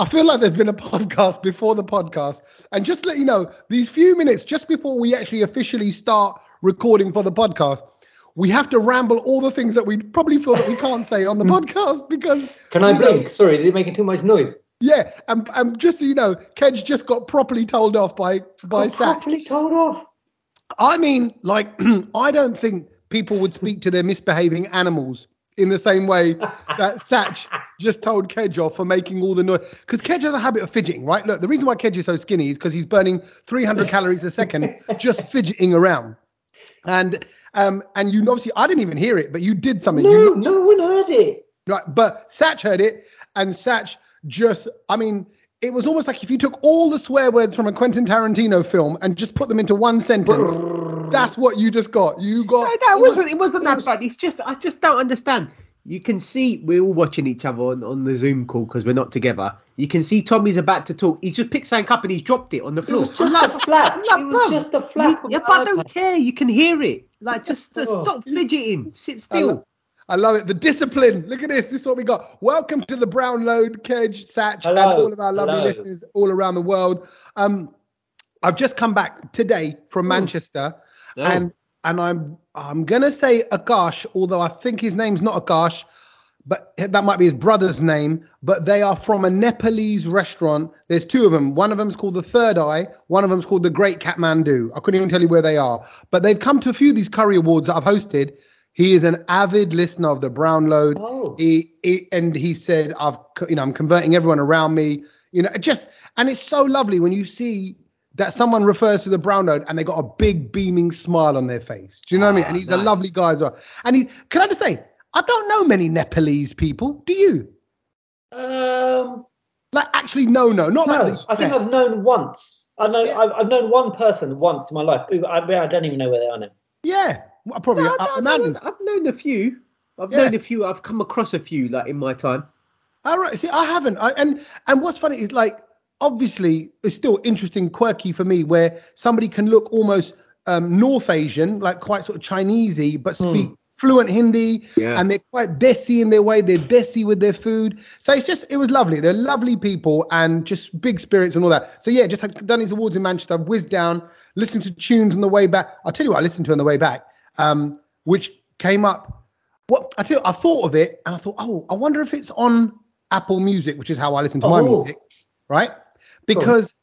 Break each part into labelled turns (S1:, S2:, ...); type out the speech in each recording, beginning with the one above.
S1: I feel like there's been a podcast before the podcast. And just to let you know, these few minutes just before we actually officially start recording for the podcast, we have to ramble all the things that we probably feel that we can't say on the podcast because.
S2: Can I
S1: you know,
S2: blink? Sorry, is it making too much noise?
S1: yeah, and, and just so you know, Kej just got properly told off by by
S2: Got
S1: Sat.
S2: properly told off.
S1: I mean, like, I don't think people would speak to their misbehaving animals in the same way that Sach just told Kej off for making all the noise. Because Kej has a habit of fidgeting, right? Look, the reason why Kej is so skinny is because he's burning 300 calories a second just fidgeting around. And um, and you obviously, I didn't even hear it, but you did something.
S2: No,
S1: You,
S2: no one heard it.
S1: right? But Sach heard it, and Sach just, I mean, it was almost like if you took all the swear words from a Quentin Tarantino film and just put them into one sentence. That's what you just got. You got.
S3: No, no, it wasn't. It wasn't that bad. It's just I just don't understand. You can see we're all watching each other on, on the Zoom call because we're not together. You can see Tommy's about to talk. He's just picked something up and he's dropped it on the floor.
S2: It
S3: floor.
S2: was just
S3: I'm
S2: a flap.
S3: I'm
S2: It was
S3: bruv,
S2: just a flap.
S3: Yeah, but I don't care. You can hear it. Like just uh,
S2: Oh.
S3: stop fidgeting. Sit still.
S1: I love it. The discipline. Look at this. This is what we got. Welcome to the Brown Load, Kej, Sach, and all of our lovely
S2: Hello.
S1: listeners all around the world. Um, I've just come back today from
S2: Hmm.
S1: Manchester, and and I'm I'm gonna say Akash, although I think his name's not Akash, but that might be his brother's name. But they are from a Nepalese restaurant. There's two of them. One of them's called the Third Eye. One of them's called the Great Kathmandu. I couldn't even tell you where they are, but they've come to a few of these curry awards that I've hosted. He is an avid listener of the Brownload.
S2: Oh.
S1: He, he and he said, "I've you know I'm converting everyone around me." You know, just and it's so lovely when you see that someone refers to the Brownload and they got a big beaming smile on their face. Do you know what I mean?
S3: Ah,
S1: And he's a lovely guy as well. And he can I just say, I don't know many Nepalese people. Do you?
S2: Um,
S1: Like actually no no, not
S2: no,
S1: like the,
S2: I think
S1: yeah.
S2: I've known once. I know
S1: Yeah.
S2: I've, I've known one person once in my life. I, I don't even know where they are now.
S1: yeah. Well, probably
S3: No,
S1: up
S3: no,
S1: the
S3: no,
S1: mountains.
S3: I've known a few. I've
S1: Yeah.
S3: known a few. I've come across a few like in my time.
S1: All right. See, I haven't. I, and and what's funny is like obviously it's still interesting, quirky for me, where somebody can look almost um, North Asian, like quite sort of Chinesey, but hmm. speak fluent Hindi,
S3: Yeah.
S1: and they're quite desi in their way. They're desi with their food. So it's just it was lovely. They're lovely people and just big spirits and all that. So yeah, just had done these awards in Manchester. I've whizzed down, listened to tunes on the way back. I'll tell you what I listened to on the way back, um, which came up what I tell you, I thought of it and I thought, oh, I wonder if it's on Apple Music, which is how I listen to my
S2: Oh.
S1: music, right? Because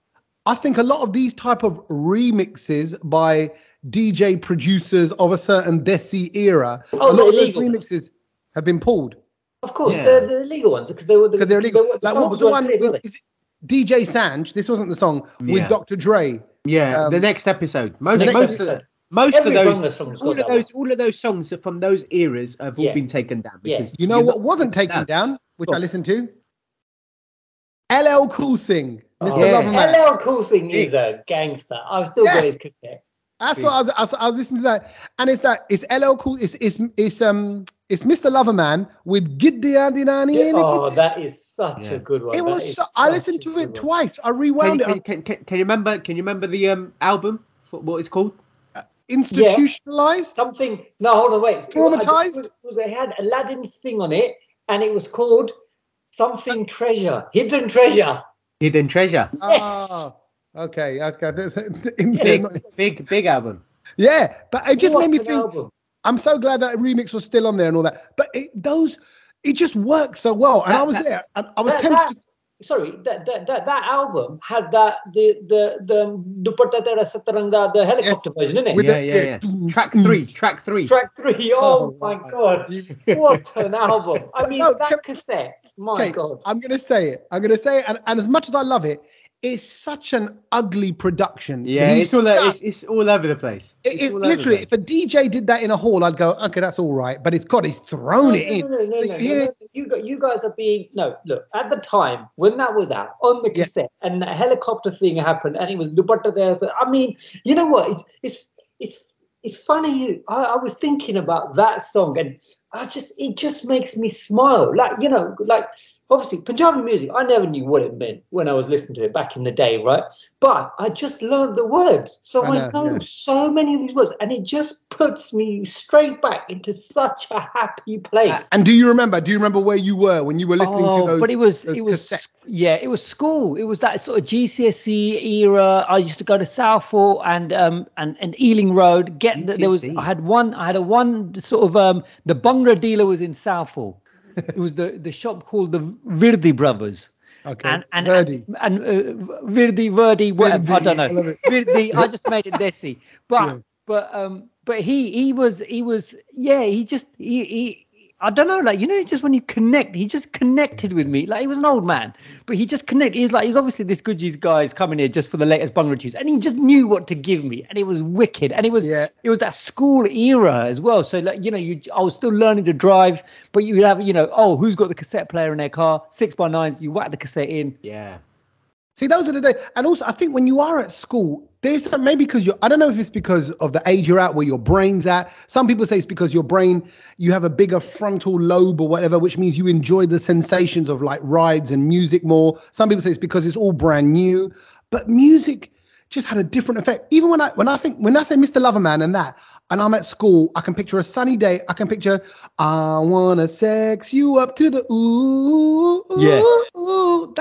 S1: I think a lot of these type of remixes by DJ producers of a certain Desi era,
S2: Oh,
S1: a lot of those
S2: illegal ones.
S1: remixes have been pulled
S2: Of course,
S3: Yeah.
S2: they're the illegal ones because they were
S1: because they're illegal.
S2: they
S1: Like
S2: songs
S1: what was the one?
S2: cleared,
S1: With, is it DJ Sanj? This wasn't the song with Dr. Dre.
S3: Yeah,
S1: Um,
S3: the next episode. Most
S2: The next
S3: most
S2: episode.
S3: Of most
S2: Every
S3: of those
S2: song's
S3: all of those all of those songs are from those eras have all
S2: Yeah.
S3: been taken down
S2: Yeah.
S3: because
S1: You know what wasn't taken down, which I listened to? LL Cool Singh, Mr.
S2: Oh,
S3: Yeah.
S1: Loverman.
S2: LL Cool Singh is a gangster. I've still
S1: Yeah.
S2: got his cassette.
S1: That's what I was, I was. I was listening to that, and it's that it's LL Cool. It's it's it's um it's Mr. Loverman with Giddy Andy Nani.
S2: Oh, that is such
S3: Yeah.
S2: a good one.
S1: It was. So, I listened to it
S2: one.
S1: twice. I
S3: Can,
S1: rewound
S3: you-
S1: it.
S3: can, can, can you remember? Can you remember the um album? For what it's called?
S1: Institutionalized.
S2: Something. No, hold on, wait.
S1: Traumatized?
S2: It, was, was, it had Aladdin's thing on it, and it was called something treasure, hidden treasure.
S3: Hidden Treasure.
S2: Yes.
S1: Ah, okay. Okay. There's,
S3: Big, big, big album.
S1: yeah, but it just
S2: What
S1: made me think.
S2: album.
S1: I'm so glad that remix was still on there and all that. But it, those, it just worked so well. And
S3: That-
S1: I was
S3: that-
S1: there, and I was
S2: That-
S1: tempted.
S2: That- sorry, that, that that that album had that the the the Dupatta Tera Sataranga, the helicopter version, isn't it?
S3: Yeah,
S1: the-
S3: yeah,
S1: yeah.
S3: yeah. Track three. Mm. Track three.
S2: Track three. Oh,
S1: Oh,
S2: my
S1: wow.
S2: god, what an album! I mean,
S1: No,
S2: that
S1: can-
S2: cassette. My
S1: Okay,
S2: god.
S1: I'm gonna say it. I'm gonna say it. And, and as much as I love it, it's such an ugly production.
S3: Yeah,
S1: He's
S3: it's all
S1: just-
S3: it's, it's all over the place.
S1: It,
S3: It's
S1: it,
S3: all over the
S1: literally,
S3: place.
S1: if a DJ did that in a hall, I'd go, okay, that's all right. But it's got, he's thrown it in.
S2: No, no, no,
S1: So
S2: no, no,
S1: here-
S2: no, You got, you guys are being no. Look, at the time when that was out on the
S1: Yeah.
S2: cassette, and the helicopter thing happened, and it was Dupatta there. So, I mean, you know what? It's it's it's it's funny. I, I was thinking about that song, and I just it just makes me smile. Like you know, like
S4: obviously Punjabi music. I never knew what it meant when I was listening to it back in the day, right? But I just learned the words, so
S1: I
S4: I
S1: know,
S4: know,
S1: yeah.
S4: so many of these words, and it just puts me straight back into such a happy place.
S1: And do you remember? Do you remember where you were when you were listening
S2: oh,
S1: to those?
S2: but it was it was
S1: cassettes?
S2: yeah, it was school. It was that sort of GCSE era. I used to go to Southall and um and, and Ealing Road. Get the, there was I had one I had a one sort of um the Bhangra dealer was in Southall. It was the the shop called the Virdi Brothers.
S1: Okay.
S2: And and
S1: Verdi.
S2: and, and uh, Virdi Verdi whatever I don't know
S1: I love it.
S2: Virdi I just made it Desi but
S1: Yeah.
S2: but um but he he was he was yeah he just he, he I don't know like you know just when you connect he just connected with me like he was an old man but he just connected he's like he's obviously this Guji's guy is coming here just for the latest Bhangra tunes and he just knew what to give me and it was wicked and it was
S1: Yeah.
S2: it was that school era as well so like you know you I was still learning to drive but you have you know oh who's got the cassette player in their car six by nines you whack the cassette in
S3: Yeah.
S1: See, those are the days. And also, I think when you are at school, there's some- maybe because you're, I don't know if it's because of the age you're at, where your brain's at. Some people say it's because your brain, you have a bigger frontal lobe or whatever, which means you enjoy the sensations of like rides and music more. Some people say it's because it's all brand new. But music just had a different effect. Even when I when I think when I say Mr. Loverman and that, and I'm at school, I can picture a sunny day. I can picture I wanna sex you up to the ooh,
S2: Yeah.
S1: ooh, ooh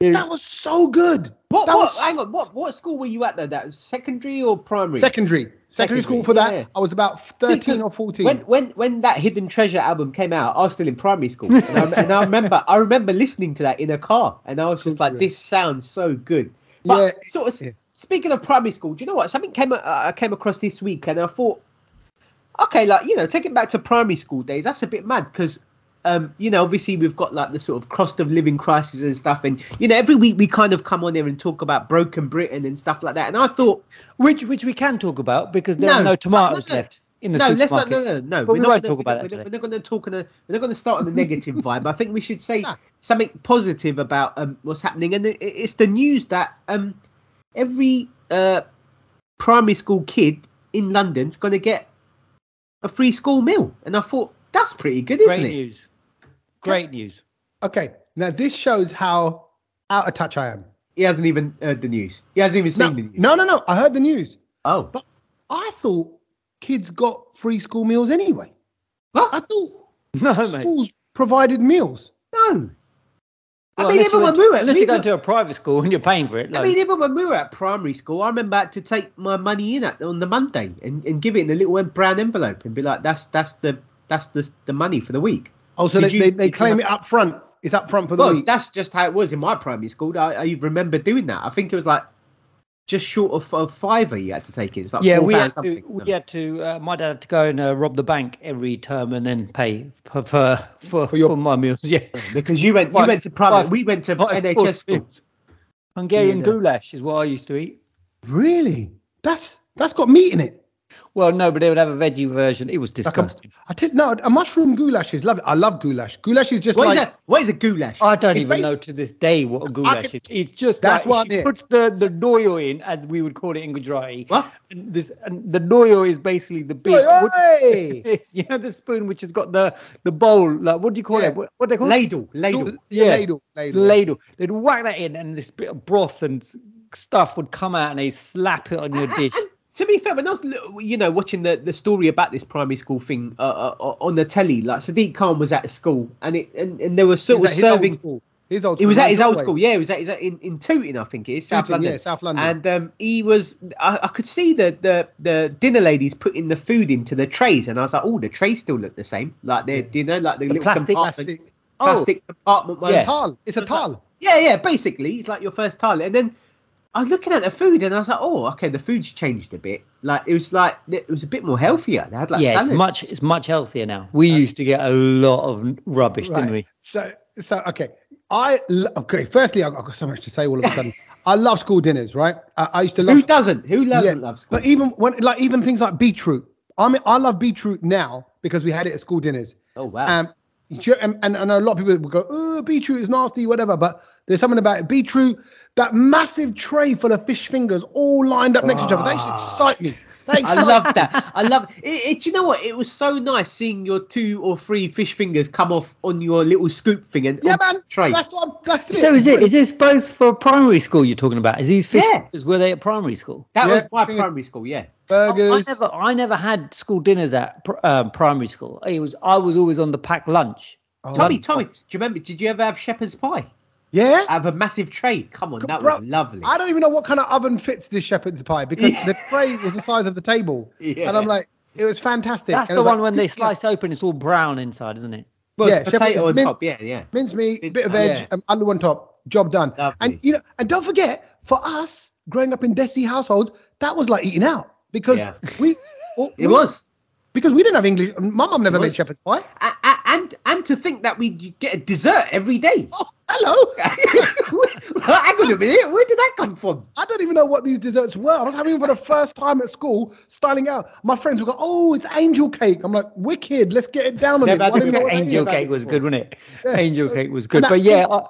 S1: that. That was so good.
S3: What?
S1: That
S3: what?
S1: was
S3: Hang on. What? What school were you at though? That was secondary or primary?
S1: secondary. Secondary school for that.
S3: yeah.
S1: I was about
S3: See,
S1: or 14.
S3: When when when that Hidden Treasure album came out, I was still in primary school, and I, and I remember I remember listening to that in a car, and I was just like, "This sounds so good." But
S1: Yeah,
S3: sort of
S1: yeah.
S3: speaking of primary school, do you know what? Something came uh, I came across this week, and I thought, okay, like you know, take it back to primary school days. That's a bit mad because. Um, you know, obviously we've got like the sort of cost of living crisis and stuff, and you know, every week we kind of come on here and talk about broken Britain and stuff like that. And I thought,
S2: which which we can talk about because there
S3: No,
S2: are no tomatoes
S3: no,
S2: left in the
S3: no, let's not. No, no, no.
S2: But
S3: we're
S2: won't
S3: gonna-
S2: talk about
S3: we're
S2: that
S3: not-
S2: today.
S3: We're not going to talk on a. We're not going to start on the negative vibe. I think we should say something positive about um, what's happening, and it, it's the news that um, every uh, primary school kid in London's going to get a free school meal, and I thought that's pretty good, isn't
S2: Great
S3: it?
S2: news. Great news.
S1: okay, now this shows how out of touch I am.
S3: He hasn't even heard the news. He hasn't even
S1: No,
S3: seen the news.
S1: no, no, no. I heard the news.
S3: Oh,
S1: But I thought kids got free school meals anyway.
S3: what?
S1: I thought
S2: No, mate.
S1: schools provided meals.
S3: No.
S2: Well,
S3: I mean,
S2: unless
S3: even
S2: you
S3: when
S2: went-
S3: we were,
S2: unless
S3: you
S2: go going to a private school and you're paying for it.
S3: I mean, even when we were at primary school, I remember I had to take my money in at on the Monday and, and give it in a little um, brown envelope and be like, "That's that's the that's the the money for the week."
S1: Oh, so
S3: Did
S1: they,
S3: you-
S1: they, they claim it up front. It's up front for the
S3: Well,
S1: week.
S3: that's just how it was in my primary school. I, I remember doing that. I think it was like just short of, of fiver you had to take it. It's like
S2: yeah, we had to. We had to. Uh, my dad had to go and uh, rob the bank every term and then pay for for for,
S1: For your-
S2: for my meals. Yeah,
S3: because you went you
S2: Five-
S3: went to private.
S2: five-
S3: we went to
S2: five
S3: NHS
S2: course
S3: school.
S2: Hungarian
S3: Yeah.
S2: goulash is what I used to eat.
S1: really? That's that's got meat in it.
S2: Well, no, but they would have a veggie version. It was
S1: Like a,
S2: disgusting.
S1: I did no a mushroom goulash is lovely. I love goulash. Goulash is just
S3: What is
S1: like
S3: a what is a goulash?
S2: I don't
S1: It's
S2: even
S1: ba-
S2: know to this day what a goulash
S1: can-
S2: is. It's just
S1: That's
S2: like
S1: what
S2: she puts the the noyo in, as we would call it in Gujarati.
S3: What?
S2: And this and the noyo is basically the big.
S1: Oi,
S2: you know the spoon which has got the the bowl. Like what do you call
S1: Yeah.
S2: it? What, what they call it?
S3: Ladle, ladle.
S1: Yeah,
S2: Yeah.
S1: ladle, ladle.
S2: ladle. They'd whack that in, and this bit of broth and stuff would come out, and they slap it on your dish.
S3: To be fair, when I was, you know, watching the, the story about this primary school thing uh, uh, on the telly, like Sadiq Khan was at school, and it and, and they were sort of
S1: his old school. His old
S3: He was at his old school, yeah. He was at his in in Tooting, I think it is, South
S1: Tooting,
S3: London.
S1: yeah, South London.
S3: And um, he was, I, I could see the, the the dinner ladies putting the food into the trays, and I was like, oh, the trays still look the same, like they're, you know, like the, little
S2: plastic-
S3: compartment,
S1: Plastic.
S3: plastic compartment.
S2: Yeah.
S1: It's a tal.
S3: Yeah, yeah, basically, it's like your first tile. And then I was looking at the food and I was like, oh, okay, the food's changed a bit. Like it was like it was a bit more healthier. They had like
S2: yeah,
S3: salad.
S2: it's much it's much healthier now. We used to get a lot of rubbish, didn't we?
S1: So, so okay. I okay. Firstly, I've got so much to say all of a sudden. I love school dinners, right? I, I used to love.
S3: Who doesn't? Who doesn't love school?
S1: But even when, like, even things like beetroot. I mean, I love beetroot now because we had it at school dinners.
S3: oh wow.
S1: Um, you- and, and, and a lot of people will go, oh, beetroot is nasty, whatever. But there's something about it. Beetroot, that massive tray full of fish fingers all lined up next to each other. That used excite me. Thanks.
S3: I love that. I love it, it. You know what? It was so nice seeing your two or three fish fingers come off on your little scoop thing and
S1: Yeah, man.
S3: tray.
S1: That's what. I'm, that's it.
S2: So is it? Is this both for primary school you're talking about? Is these fish
S3: Yeah.
S2: fingers, were they at primary school?
S3: that
S1: Yeah,
S3: was my primary school. Yeah.
S2: I, I never, I never had school dinners at um, primary school. It was I was always on the packed lunch.
S1: Oh,
S3: Tommy, Tommy, do you remember? Did you ever have shepherd's pie?
S1: Yeah.
S3: I have a massive tray. Come on, that
S1: Bro,
S3: was lovely.
S1: I don't even know what kind of oven fits this shepherd's pie because
S3: Yeah.
S1: the tray was the size of the table,
S3: Yeah.
S1: and I'm like, it was fantastic.
S2: That's
S1: And
S2: the one
S1: like,
S2: when they slice open, it's all brown inside, isn't it?
S3: Well,
S1: yeah,
S3: potato
S1: shepherd's
S3: on
S1: mint-
S3: top. Yeah, yeah.
S1: mincemeat,
S3: It's-
S1: bit of veg,
S2: yeah.
S1: and alu on top. Job done.
S3: Lovely.
S1: And you know, and don't forget, for us growing up in Desi households, that was like eating out because
S3: Yeah.
S1: we. well,
S3: It
S1: we-
S3: was.
S1: because we didn't have English. My mum never made shepherd's pie.
S3: A- a- and and to think that we get a dessert every day.
S1: Oh, hello.
S3: Hang on a minute, where did that come from?
S1: I don't even know what these desserts were. I was having them for the first time at school, styling out. My friends were go, "Oh, it's angel cake." I'm like, "Wicked! Let's get it down on
S3: Never
S1: it."
S3: had
S1: Why
S3: it
S1: don't know what
S2: Angel cake was good, wasn't it?
S1: Yeah.
S2: Angel cake was good. But yeah, I,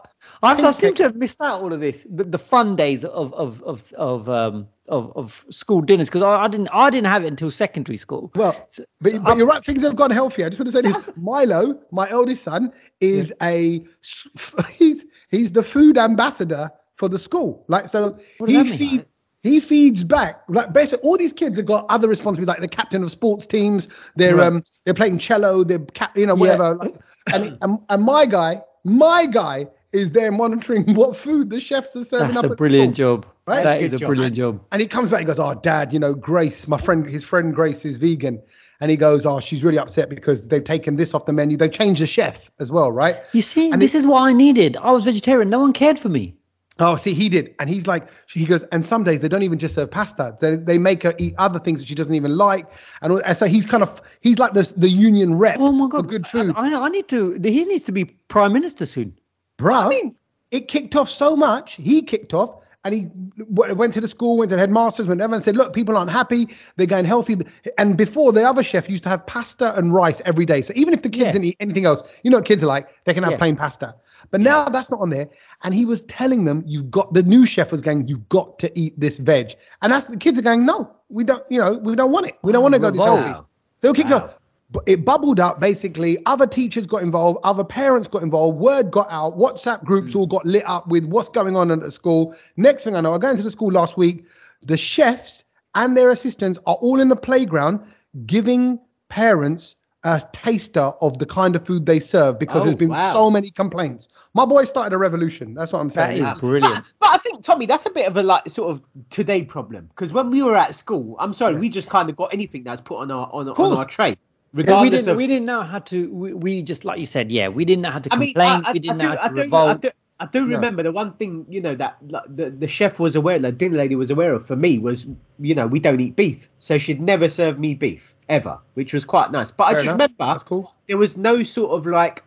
S2: I, I seem to have missed out all of this. The, the fun days of of of of um of, of school dinners because I, I didn't I didn't have it until secondary school.
S1: Well,
S2: So-
S1: but,
S2: so
S1: but
S2: I'm-
S1: you're right. Things have gone healthy. I just want to say this: Milo, my eldest son, is a he's he's the food ambassador for the school. Like, so he
S2: mean?
S1: he feeds back. Like, basically, all these kids have got other responsibilities, like the captain of sports teams. They're
S2: Right.
S1: um they're playing cello. They're cap, you know,
S2: Yeah.
S1: whatever. Like, and, and and my guy, my guy is there monitoring what food the chefs are serving
S2: That's
S1: up
S2: a brilliant
S1: school.
S2: job.
S1: Right?
S3: That's a
S2: is a
S3: good job.
S2: brilliant job.
S1: And he comes back, he goes, Oh, dad, you know, Grace, my friend, his friend Grace is vegan. And he goes, Oh, she's really upset because they've taken this off the menu. They've changed the chef as well, right?
S2: You see,
S1: And
S2: this is what I needed. I was vegetarian. No one cared for me.
S1: Oh, see, he did. And he's like, he goes, and some days they don't even just serve pasta. They, they make her eat other things that she doesn't even like. And, and so he's kind of, he's like the, the union rep
S2: Oh my
S1: for
S2: god,
S1: good food.
S2: I, I, I need to. He needs to be prime minister soon.
S1: Bruh,
S3: I mean,
S1: it kicked off so much. He kicked off and he went to the school, went to the headmasters, went everyone said, look, people aren't happy. They're going healthy. And before the other chef used to have pasta and rice every day. So even if the kids
S2: Yeah.
S1: didn't eat anything else, you know what kids are like, they can have
S2: Yeah.
S1: plain pasta. But now that's not on there. And he was telling them, you've got, the new chef was going, you've got to eat this veg. And that's the kids are going, no, we don't, you know, we don't want it. We don't want to go this healthy. They were kicked
S3: Wow.
S1: off. But it bubbled up basically. Other teachers got involved, other parents got involved, word got out, WhatsApp groups mm. all got lit up with what's going on at the school. Next thing I know, I go into the school last week. The chefs and their assistants are all in the playground giving parents a taster of the kind of food they serve because
S3: Oh,
S1: there's been
S3: wow.
S1: so many complaints. My boy started a revolution. That's what I'm saying.
S2: is
S3: But,
S2: brilliant.
S3: but I think Tommy, that's a bit of a like sort of today problem because when we were at school, I'm sorry,
S1: Yeah.
S3: we just kind of got anything that's put on our on, on our tray,
S2: Yeah, we didn't.
S3: of.
S2: We didn't know how to. We, we just like you said. Yeah, we didn't know how to
S3: I mean,
S2: complain.
S3: I, I,
S2: we didn't
S3: I
S2: know
S3: do,
S2: how
S3: I
S2: to
S3: do, I
S2: revolt.
S3: do, I do
S1: No.
S3: remember the one thing you know that like, the the chef was aware, the dinner lady was aware of for me was you know we don't eat beef, so she'd never serve me beef ever, which was quite nice. But I just
S1: enough.
S3: remember
S1: That's cool.
S3: there was no sort of like,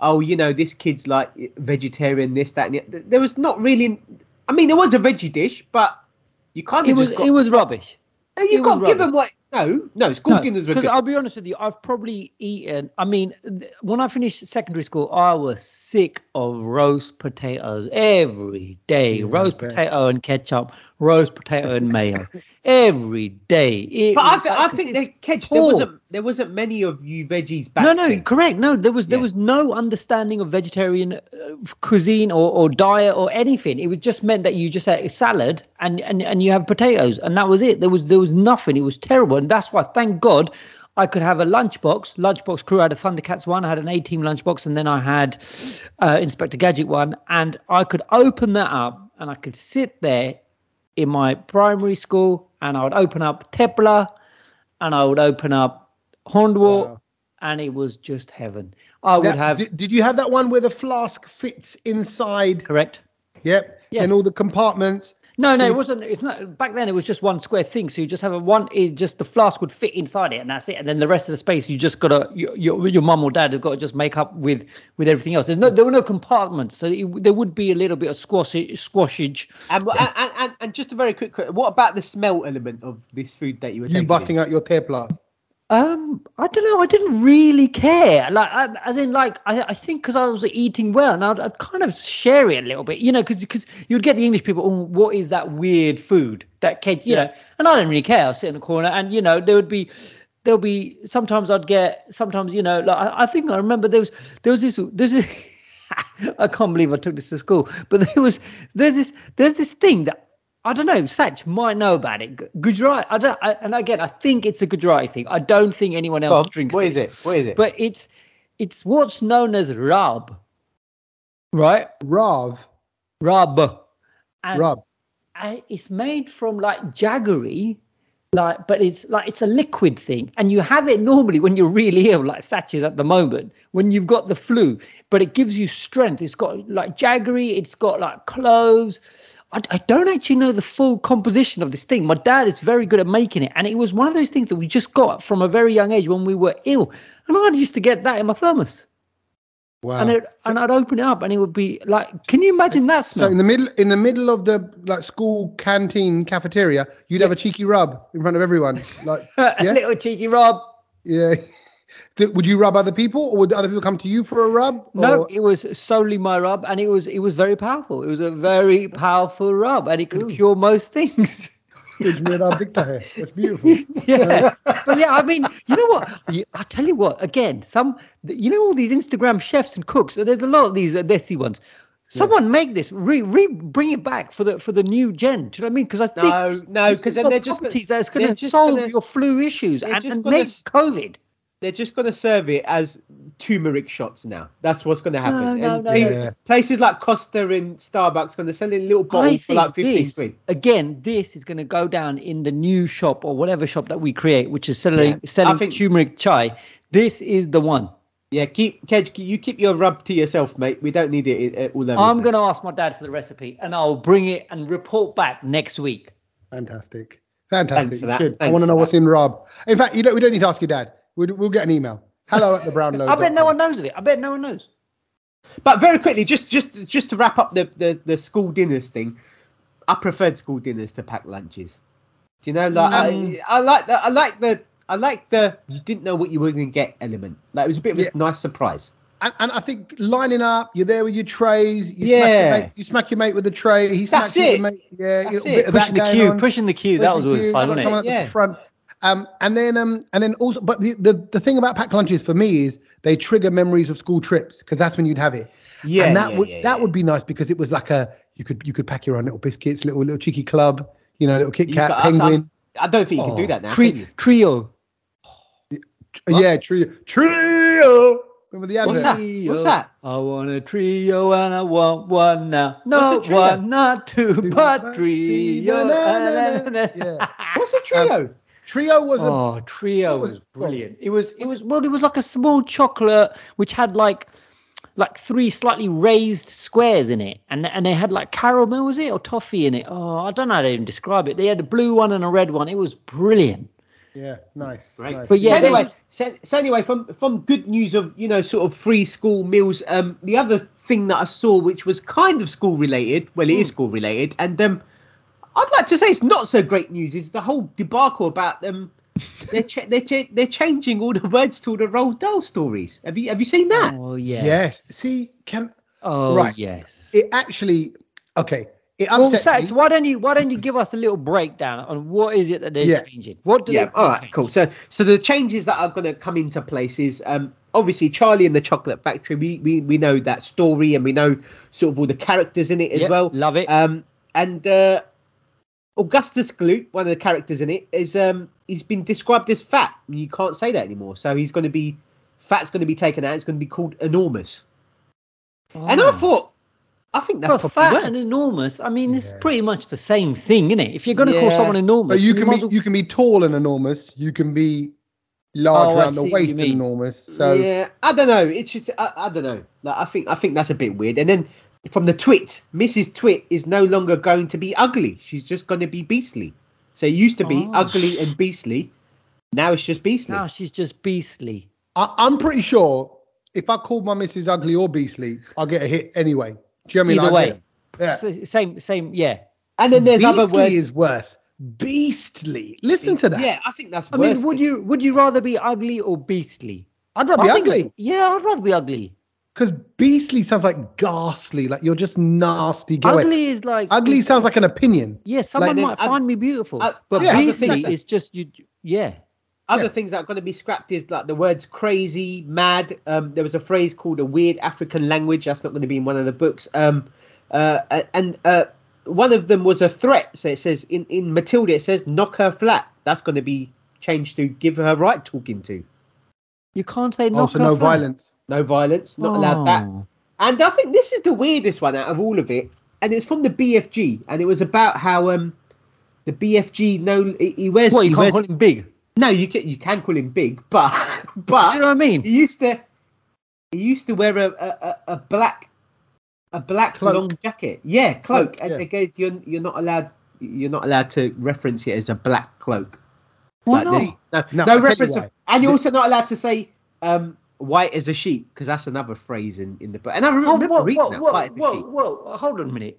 S3: oh, you know, this kid's like vegetarian, this, that, and the. There was not really. I mean, there was a veggie dish, but you kind
S2: It was.
S3: just got.
S2: It was rubbish.
S3: You
S2: it
S3: got
S2: was
S3: given
S2: rubbish.
S3: what? No, no, school dinners were
S2: because
S3: good.
S2: I'll be honest with you, I've probably eaten. I mean, th- when I finished secondary school, I was sick of roast potatoes every day.
S1: Yeah,
S2: roast potato and ketchup, roast potato and mayo, every day. It
S3: But I, th- I think they catch there wasn't there wasn't many of you veggies back
S2: no, no,
S3: then.
S2: correct. No, there was there
S3: Yeah.
S2: was no understanding of vegetarian uh, cuisine or, or diet or anything. It was just meant that you just had a salad and, and and you have potatoes and that was it. There was there was nothing. It was terrible, and that's why, thank God, I could have a lunchbox. Lunchbox crew I had a Thundercats one. I had an A Team lunchbox, and then I had uh, Inspector Gadget one, and I could open that up and I could sit there in my primary school, and I would open up Thepla, and I would open up Hornwall
S1: Wow.
S2: and it was just heaven. I would
S1: That-
S2: have
S1: did, did you have that one where the flask fits inside?
S2: correct.
S1: Yep.
S2: Yeah.
S1: And all the compartments.
S2: No,
S1: So
S2: no, it wasn't. It's not. Back then, it was just one square thing. So you just have a one. It just the flask would fit inside it, and that's it. And then the rest of the space, you just gotta your your, your mum or dad have got to just make up with with everything else. There's no there were no compartments, so it, there would be a little bit of squashage, squashage.
S3: And, and, and, and just a very quick, que- what about the smell element of this food that you were
S1: You busting out your thepla.
S2: Um, I don't know. I didn't really care. Like, I, as in, like, I, I think because I was eating well, and I'd, I'd kind of share it a little bit, you know, because because you'd get the English people, oh, what is that weird food that kid, you
S1: Yeah.
S2: know, and I didn't really care. I'd sit in the corner, and you know, there would be, there'll be sometimes I'd get, sometimes you know, like I, I think I remember there was there was this there's this. I can't believe I took this to school, but there was there's this there's this thing that I don't know. Sach might know about it. Gu- Gujarati. I don't. I, and again, I think it's a Gujarati thing. I don't think anyone else
S3: Bob,
S2: drinks.
S3: what is
S2: this.
S3: it? What is it?
S2: But it's it's what's known as rab, right?
S1: Rav,
S2: Rab. And
S1: rub.
S2: I- it's made from like jaggery, like, but it's like it's a liquid thing, and you have it normally when you're really ill, like Sach is at the moment, when you've got the flu. But it gives you strength. It's got like jaggery. It's got like cloves. I, I don't actually know the full composition of this thing. My dad is very good at making it, and it was one of those things that we just got from a very young age when we were ill, and I used to get that in my thermos,
S1: Wow.
S2: and it, and I'd open it up, and it would be like, can you imagine that smell?
S1: so in the middle, in the middle of the like school canteen cafeteria, you'd have a cheeky rub in front of everyone. Like,
S2: a
S1: yeah.
S2: little cheeky rub.
S1: yeah. Th- Would you rub other people, or would other people come to you for a rub?
S2: No, it was solely my rub, and it was it was very powerful. It was a very powerful rub, and it could cure most things.
S1: Excuse me, rub Victor here. That's beautiful.
S2: yeah, but yeah, I mean, you know what? Y- I tell you what. Again, some you know all these Instagram chefs and cooks. There's a lot of these uh, desi ones. Someone make this, re, re bring it back for the for the new gen. Do you know what I mean? Because I think
S3: No, no, because
S2: has
S3: then they're just gonna-
S2: properties that's going to solve
S3: gonna-
S2: your flu issues and,
S3: just
S2: and make
S3: s-
S2: COVID.
S3: They're just going to serve it as turmeric shots now. That's what's going to happen.
S2: No, no,
S3: and
S2: no,
S3: things-
S1: no.
S3: Places like Costa and Starbucks are going to sell it in little bottles for like 15
S2: this,
S3: quid.
S2: again, this is going to go down in the new shop or whatever shop that we create, which is selling
S3: Yeah, I
S2: selling
S3: think-
S2: turmeric chai. This is the one.
S3: Yeah, keep Kej, you keep your rub to yourself, mate. We don't need it uh, all over.
S2: I'm going to ask my dad for the recipe, and I'll bring it and report back next week.
S1: Fantastic. Fantastic. You should. I want to
S3: for
S1: know
S3: that.
S1: what's in rub. In fact, you don't, we don't need to ask your dad. We'll, we'll get an email. Hello at the brown
S2: I bet no one knows of it. I bet no one knows.
S3: But very quickly, just just just to wrap up the, the, the school dinners thing, I preferred school dinners to packed lunches. Do you know, like
S2: Mm.
S3: I, I like the I like the I like the you didn't know what you were going to get element. Like it was a bit of a
S1: Yeah.
S3: nice surprise.
S1: And, and I think lining up, you're there with your trays. You Smack
S3: Yeah.
S1: your mate, you smack your mate with the tray. He
S3: That's
S1: smacks you
S3: it.
S1: the mate. Yeah, a
S3: That's
S1: little
S3: it.
S1: bit of
S2: Pushing
S1: that
S2: the queue,
S1: on.
S2: pushing the queue. That was
S1: the
S2: always fun, wasn't
S1: someone
S2: it?
S1: at
S3: Yeah.
S1: the front. Um, and then um, and then also, but the, the the thing about packed lunches for me is they trigger memories of school trips because that's when you'd have it.
S3: Yeah,
S1: and that
S3: yeah,
S1: would
S3: yeah,
S1: that
S3: yeah.
S1: would be nice because it was like a you could you could pack your own little biscuits, little little cheeky club, you know, little Kit
S3: You
S1: Kat,
S3: got- I-
S1: penguin.
S3: I don't think you can
S2: Oh,
S3: do that now.
S2: tri-
S3: can you?
S2: trio.
S1: Yeah, trio, trio. Remember the advert?
S3: What's
S1: advert?
S3: that? What's that?
S2: I want a trio and I want one now.
S3: What's a
S2: Not one, not two,
S1: Two,
S2: but
S1: but
S2: trio.
S1: three, na, na, na, na. Yeah.
S3: What's a trio?
S1: Trio was a
S2: Oh, trio
S1: was
S2: was brilliant. It was it was well, it was like a small chocolate which had like like three slightly raised squares in it, and and they had like caramel was it or toffee in it? Oh, I don't know how to even describe it. They had a blue one and a red one. It was brilliant.
S1: yeah, nice.
S3: Great.
S1: nice.
S2: But yeah,
S3: so anyway, so, so anyway, from from good news of you know sort of free school meals, um, the other thing that I saw, which was kind of school related, well, it is
S1: Hmm.
S3: school related, and um, I'd like to say it's not so great news. Is the whole debacle about them? they're cha- they're cha- they're changing all the words to all the Roald Dahl stories. Have you have you seen that?
S2: Oh yeah.
S1: yes. See, can
S2: Oh
S1: Right.
S2: yes.
S1: it actually? Okay, it
S2: well,
S1: upsets
S2: Sats,
S1: me.
S2: why don't you why don't you give us a little breakdown on what is it that they're
S1: Yeah.
S2: changing? What do
S3: yeah.
S2: they
S3: All right.
S2: change?
S3: Cool. So so the changes that are going to come into place is um obviously Charlie and the Chocolate Factory. We we we know that story and we know sort of all the characters in it as
S2: Yep,
S3: well.
S2: Love it.
S3: Um, and uh, Augustus Gloop, one of the characters in it, is um, he's been described as fat. You can't say that anymore. So he's going to be fat's going to be taken out. It's going to be called enormous. And I
S2: Oh.
S3: thought, I think that's
S2: well,
S3: probably
S2: fat
S3: worse.
S2: and enormous. I mean, it's pretty much the same thing, isn't it? If you're going to call someone enormous,
S1: But you can
S2: might
S1: be
S2: as well-
S1: you can be tall and enormous. You can be large
S2: Oh,
S1: around the waist and enormous. So
S3: yeah, I don't know. It's just I, I don't know. Like, I think I think that's a bit weird. And then from the twit, Mrs. Twit is no longer going to be ugly. She's just going to be beastly. So it used to be
S2: Oh.
S3: ugly and beastly. Now it's just beastly.
S2: now she's just beastly.
S1: I, I'm pretty sure if I called my missus ugly or beastly, I'll get a hit anyway. Do you know what I mean?
S2: Either
S1: I'll
S2: way,
S1: get. Yeah.
S2: S- same, same, yeah.
S3: And then there's other
S1: beastly
S3: words.
S1: is worse. beastly. Listen to that.
S3: Yeah, I think that's
S2: I
S3: worse.
S2: mean, would you would you rather be ugly or beastly?
S1: I'd rather be
S2: I think-
S1: ugly
S2: Yeah, I'd rather be ugly.
S1: Because beastly sounds like ghastly. Like you're just nasty. Get away.
S2: Ugly is like
S1: Ugly sounds like an opinion.
S2: Yeah, someone
S3: then
S2: might
S3: oth-
S2: find me beautiful,
S3: oth-
S2: but
S1: yeah,
S2: beastly is just you. Yeah,
S3: Other
S1: Yeah.
S3: things that are going to be scrapped is like the words crazy, mad. Um, there was a phrase called a weird African language. That's not going to be in one of the books. Um, uh, and uh, one of them was a threat. So it says in, in Matilda, it says knock her flat. That's going to be changed to give her right talking to.
S2: you can't say knock
S1: Also,
S2: her
S1: no
S2: flat.
S1: violence.
S3: No violence, not allowed that.
S2: Oh.
S3: And I think this is the weirdest one out of all of it. And it's from the BFG, and it was about how um the BFG no he, he wears
S2: What you
S3: he
S2: can't
S3: wears,
S2: call him big?
S3: no you can you can call him big, but but
S2: you know what I mean?
S3: he used to he used to wear a a, a, a black a black
S1: Cloak.
S3: long jacket. Yeah, cloak.
S1: Cloak,
S3: and
S1: yeah.
S3: they goes you're you're not allowed you're not allowed to reference it as a black cloak.
S2: Why
S3: Like,
S2: not?
S3: No,
S1: No,
S3: no
S1: I'll you
S3: reference. Of, and you're also not allowed to say um, white as a sheep because that's another phrase in, in the book. And I
S2: Oh,
S3: remember
S2: whoa,
S3: reading
S2: whoa,
S3: that.
S2: whoa,
S3: white as a
S2: whoa,
S3: sheep.
S2: whoa, Hold on a minute.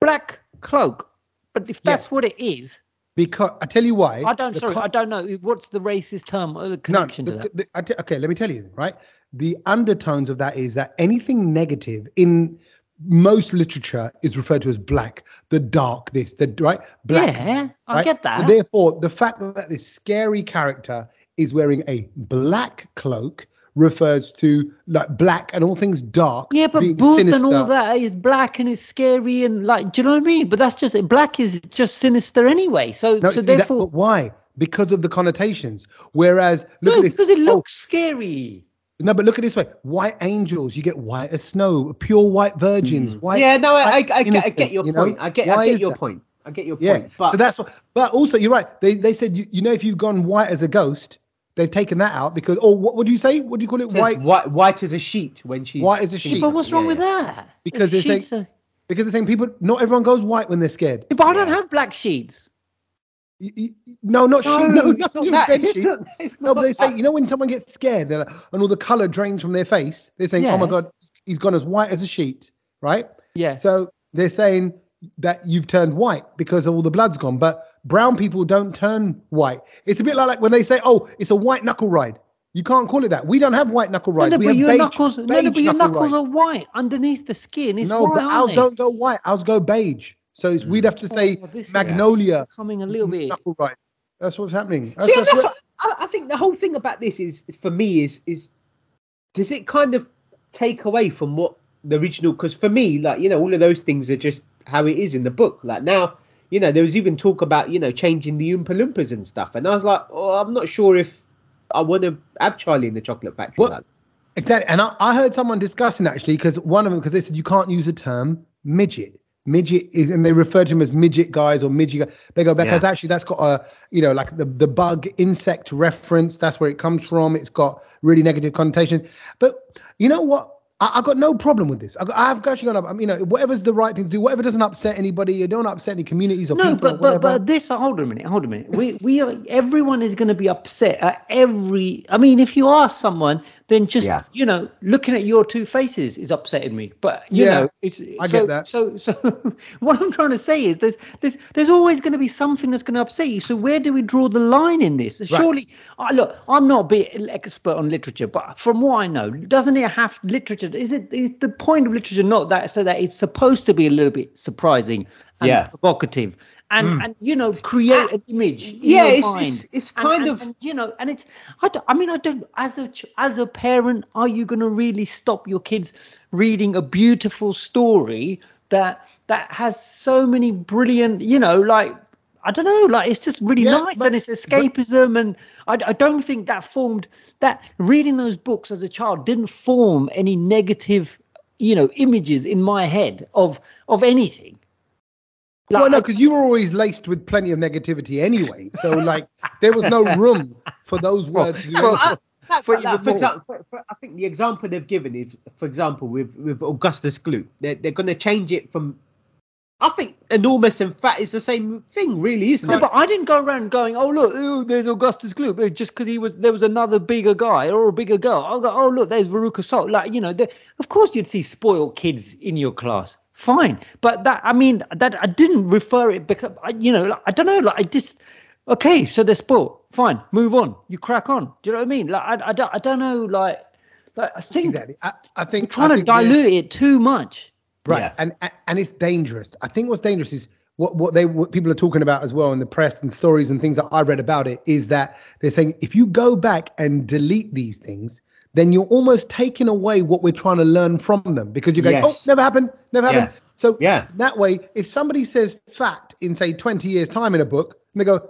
S2: Black cloak. But if
S1: Yeah.
S2: that's what it is,
S1: Because I tell you why.
S2: I don't.
S1: the
S2: Sorry,
S1: co-
S2: I don't know. What's the racist term uh, or the
S1: no, the,
S2: to that?
S1: the- I okay, let me tell you, right? The undertones of that is that anything negative in most literature is referred to as black, the dark, this, the right, black.
S2: yeah, I get that.
S1: So therefore, the fact that this scary character is wearing a black cloak refers to like black and all things dark.
S2: yeah, but
S1: being
S2: Booth and all that is black and it's scary and like, do you know what I mean? But that's just black is just sinister anyway. So,
S1: No,
S2: so
S1: see, that-
S2: therefore,
S1: but why? Because of the connotations. Whereas, look
S2: no,
S1: at this.
S2: because it
S1: oh,
S2: looks scary.
S1: No, but look at this way: white angels, you get white as snow, pure white virgins, mm. white.
S3: yeah, no, I, I, I, get, I get your
S1: you know?
S3: point. I get,
S1: Why
S3: I get your
S1: that?
S3: point. I get your
S1: Yeah,
S3: point. But
S1: so that's what. But also, you're right. They they said you, you know if you've gone white as a ghost, they've taken that out because. Or what would you say? What do you call it?
S3: it
S1: White
S3: white, white as a sheet when she's
S1: White as a
S3: singing.
S1: sheet.
S2: But what's wrong
S3: Yeah,
S2: with that?
S1: Because
S2: If
S1: they're saying-
S2: are-
S1: because they're saying people. Not everyone goes white when they're scared.
S2: Yeah, but I don't
S3: Yeah.
S2: have black sheets.
S1: You- you- no, not
S3: No,
S1: sheep. No,
S3: it's
S1: no,
S3: not that. It's not, it's
S1: No, but they say,
S3: that.
S1: you know, when someone gets scared, they're like, and all the color drains from their face, they're saying, "Oh my god, he's gone as white as a sheet," right?
S2: Yeah.
S1: So they're saying that you've turned white because all the blood's gone. But brown people don't turn white. It's a bit like, like when they say, "Oh, it's a white knuckle ride." You can't call it that. We don't have white knuckle rides.
S2: no,
S1: we
S2: but
S1: have
S2: your
S1: beige,
S2: knuckles, no, no, but your
S1: knuckle
S2: knuckles
S1: rides.
S2: are white underneath the skin. It's
S1: no,
S2: white,
S1: but
S2: aren't
S1: ours
S2: they?
S1: don't go white. Ours go beige. So it's, we'd mm. have to say
S2: Oh, this
S1: magnolia
S2: Becoming a little bit.
S1: knuckle ride. That's what's happening. That's,
S3: See,
S1: that's
S3: that's
S1: what-
S3: what, I, I think the whole thing about this is, is for me is is does it kind of take away from what the original? Because for me, like you know, all of those things are just how it is in the book. Like now, you know, there was even talk about you know changing the Oompa Loompas and stuff, and I was like, oh, I'm not sure if I want to have Charlie in the Chocolate Factory.
S1: What-
S3: Like,
S1: Exactly. And I, I heard someone discussing actually because one of them because they said you can't use the term midget. Midget is, and they refer to him as midget guys or midget. They go because actually that's got a you know like the the bug insect reference. That's where it comes from. It's got really negative connotation. But you know what? I, I got no problem with this. I, I've actually got. I mean, um, you know, whatever's the right thing to do. Whatever doesn't upset anybody. You don't upset any communities or
S2: No,
S1: people. or
S2: but but but this. Uh, hold on a minute. Hold on a minute. We we are. Everyone is going to be upset at every. I mean, if you ask someone, then just
S3: Yeah.
S2: you know, looking at your two faces is upsetting me. But you
S1: Yeah,
S2: know, it's.
S1: I
S2: so,
S1: get that.
S2: So so, what I'm trying to say is, there's there's there's always going to be something that's going to upset you. So where do we draw the line in this? Surely, I look, I'm not a bit expert on literature, but from what I know, doesn't it have literature? Is it is the point of literature not that so that it's supposed to be a little bit surprising and
S3: Yeah.
S2: provocative and
S3: Mm.
S2: and you know create an image
S3: yeah, it's, it's it's kind
S2: and-
S3: of
S2: and, you know and it's I, don't, I mean i don't as a as a parent are you going to really stop your kids reading a beautiful story that that has so many brilliant you know like I don't know, like it's just really
S1: Yeah,
S2: nice
S1: but-
S2: and it's escapism. And I, I don't think that formed that reading those books as a child didn't form any negative, you know, images in my head of of anything. Like,
S1: well, no, because you were always laced with plenty of negativity anyway. So like there was no room for those words. to
S2: well,
S1: anything.
S3: No,
S2: for
S3: for, for example, for, for, I think the example they've given is, for example, with with Augustus Gloop, they're they're going to change it from. I think enormous and fat is the same thing, really, isn't
S2: No,
S3: it?
S2: but I didn't go around going, "Oh look, ooh, there's Augustus Gloop," uh, just because he was there was another bigger guy or a bigger girl. I go, "Oh look, there's Veruca Salt." Like you know, the, of course you'd see spoiled kids in your class. Fine. But that I mean that I didn't refer it because I, you know like, I don't know like I just okay so they're sport fine move on you crack on. Do you know what I mean? Like I, I don't I don't know like like I think
S1: Exactly. I, I think
S2: trying
S1: I
S2: to
S1: think they're-
S2: dilute it too much.
S1: Right.
S3: Yeah.
S1: And and- and it's dangerous. I think what's dangerous is what what they what people are talking about as well in the press and stories and things that I read about it is that they're saying if you go back and delete these things, then you're almost taking away what we're trying to learn from them because you're going, oh,
S3: Yes.
S1: oh, never happened, never happened.
S3: Yeah.
S1: So
S3: Yeah.
S1: that way, if somebody says fact in say 20 years time in a book, and they go.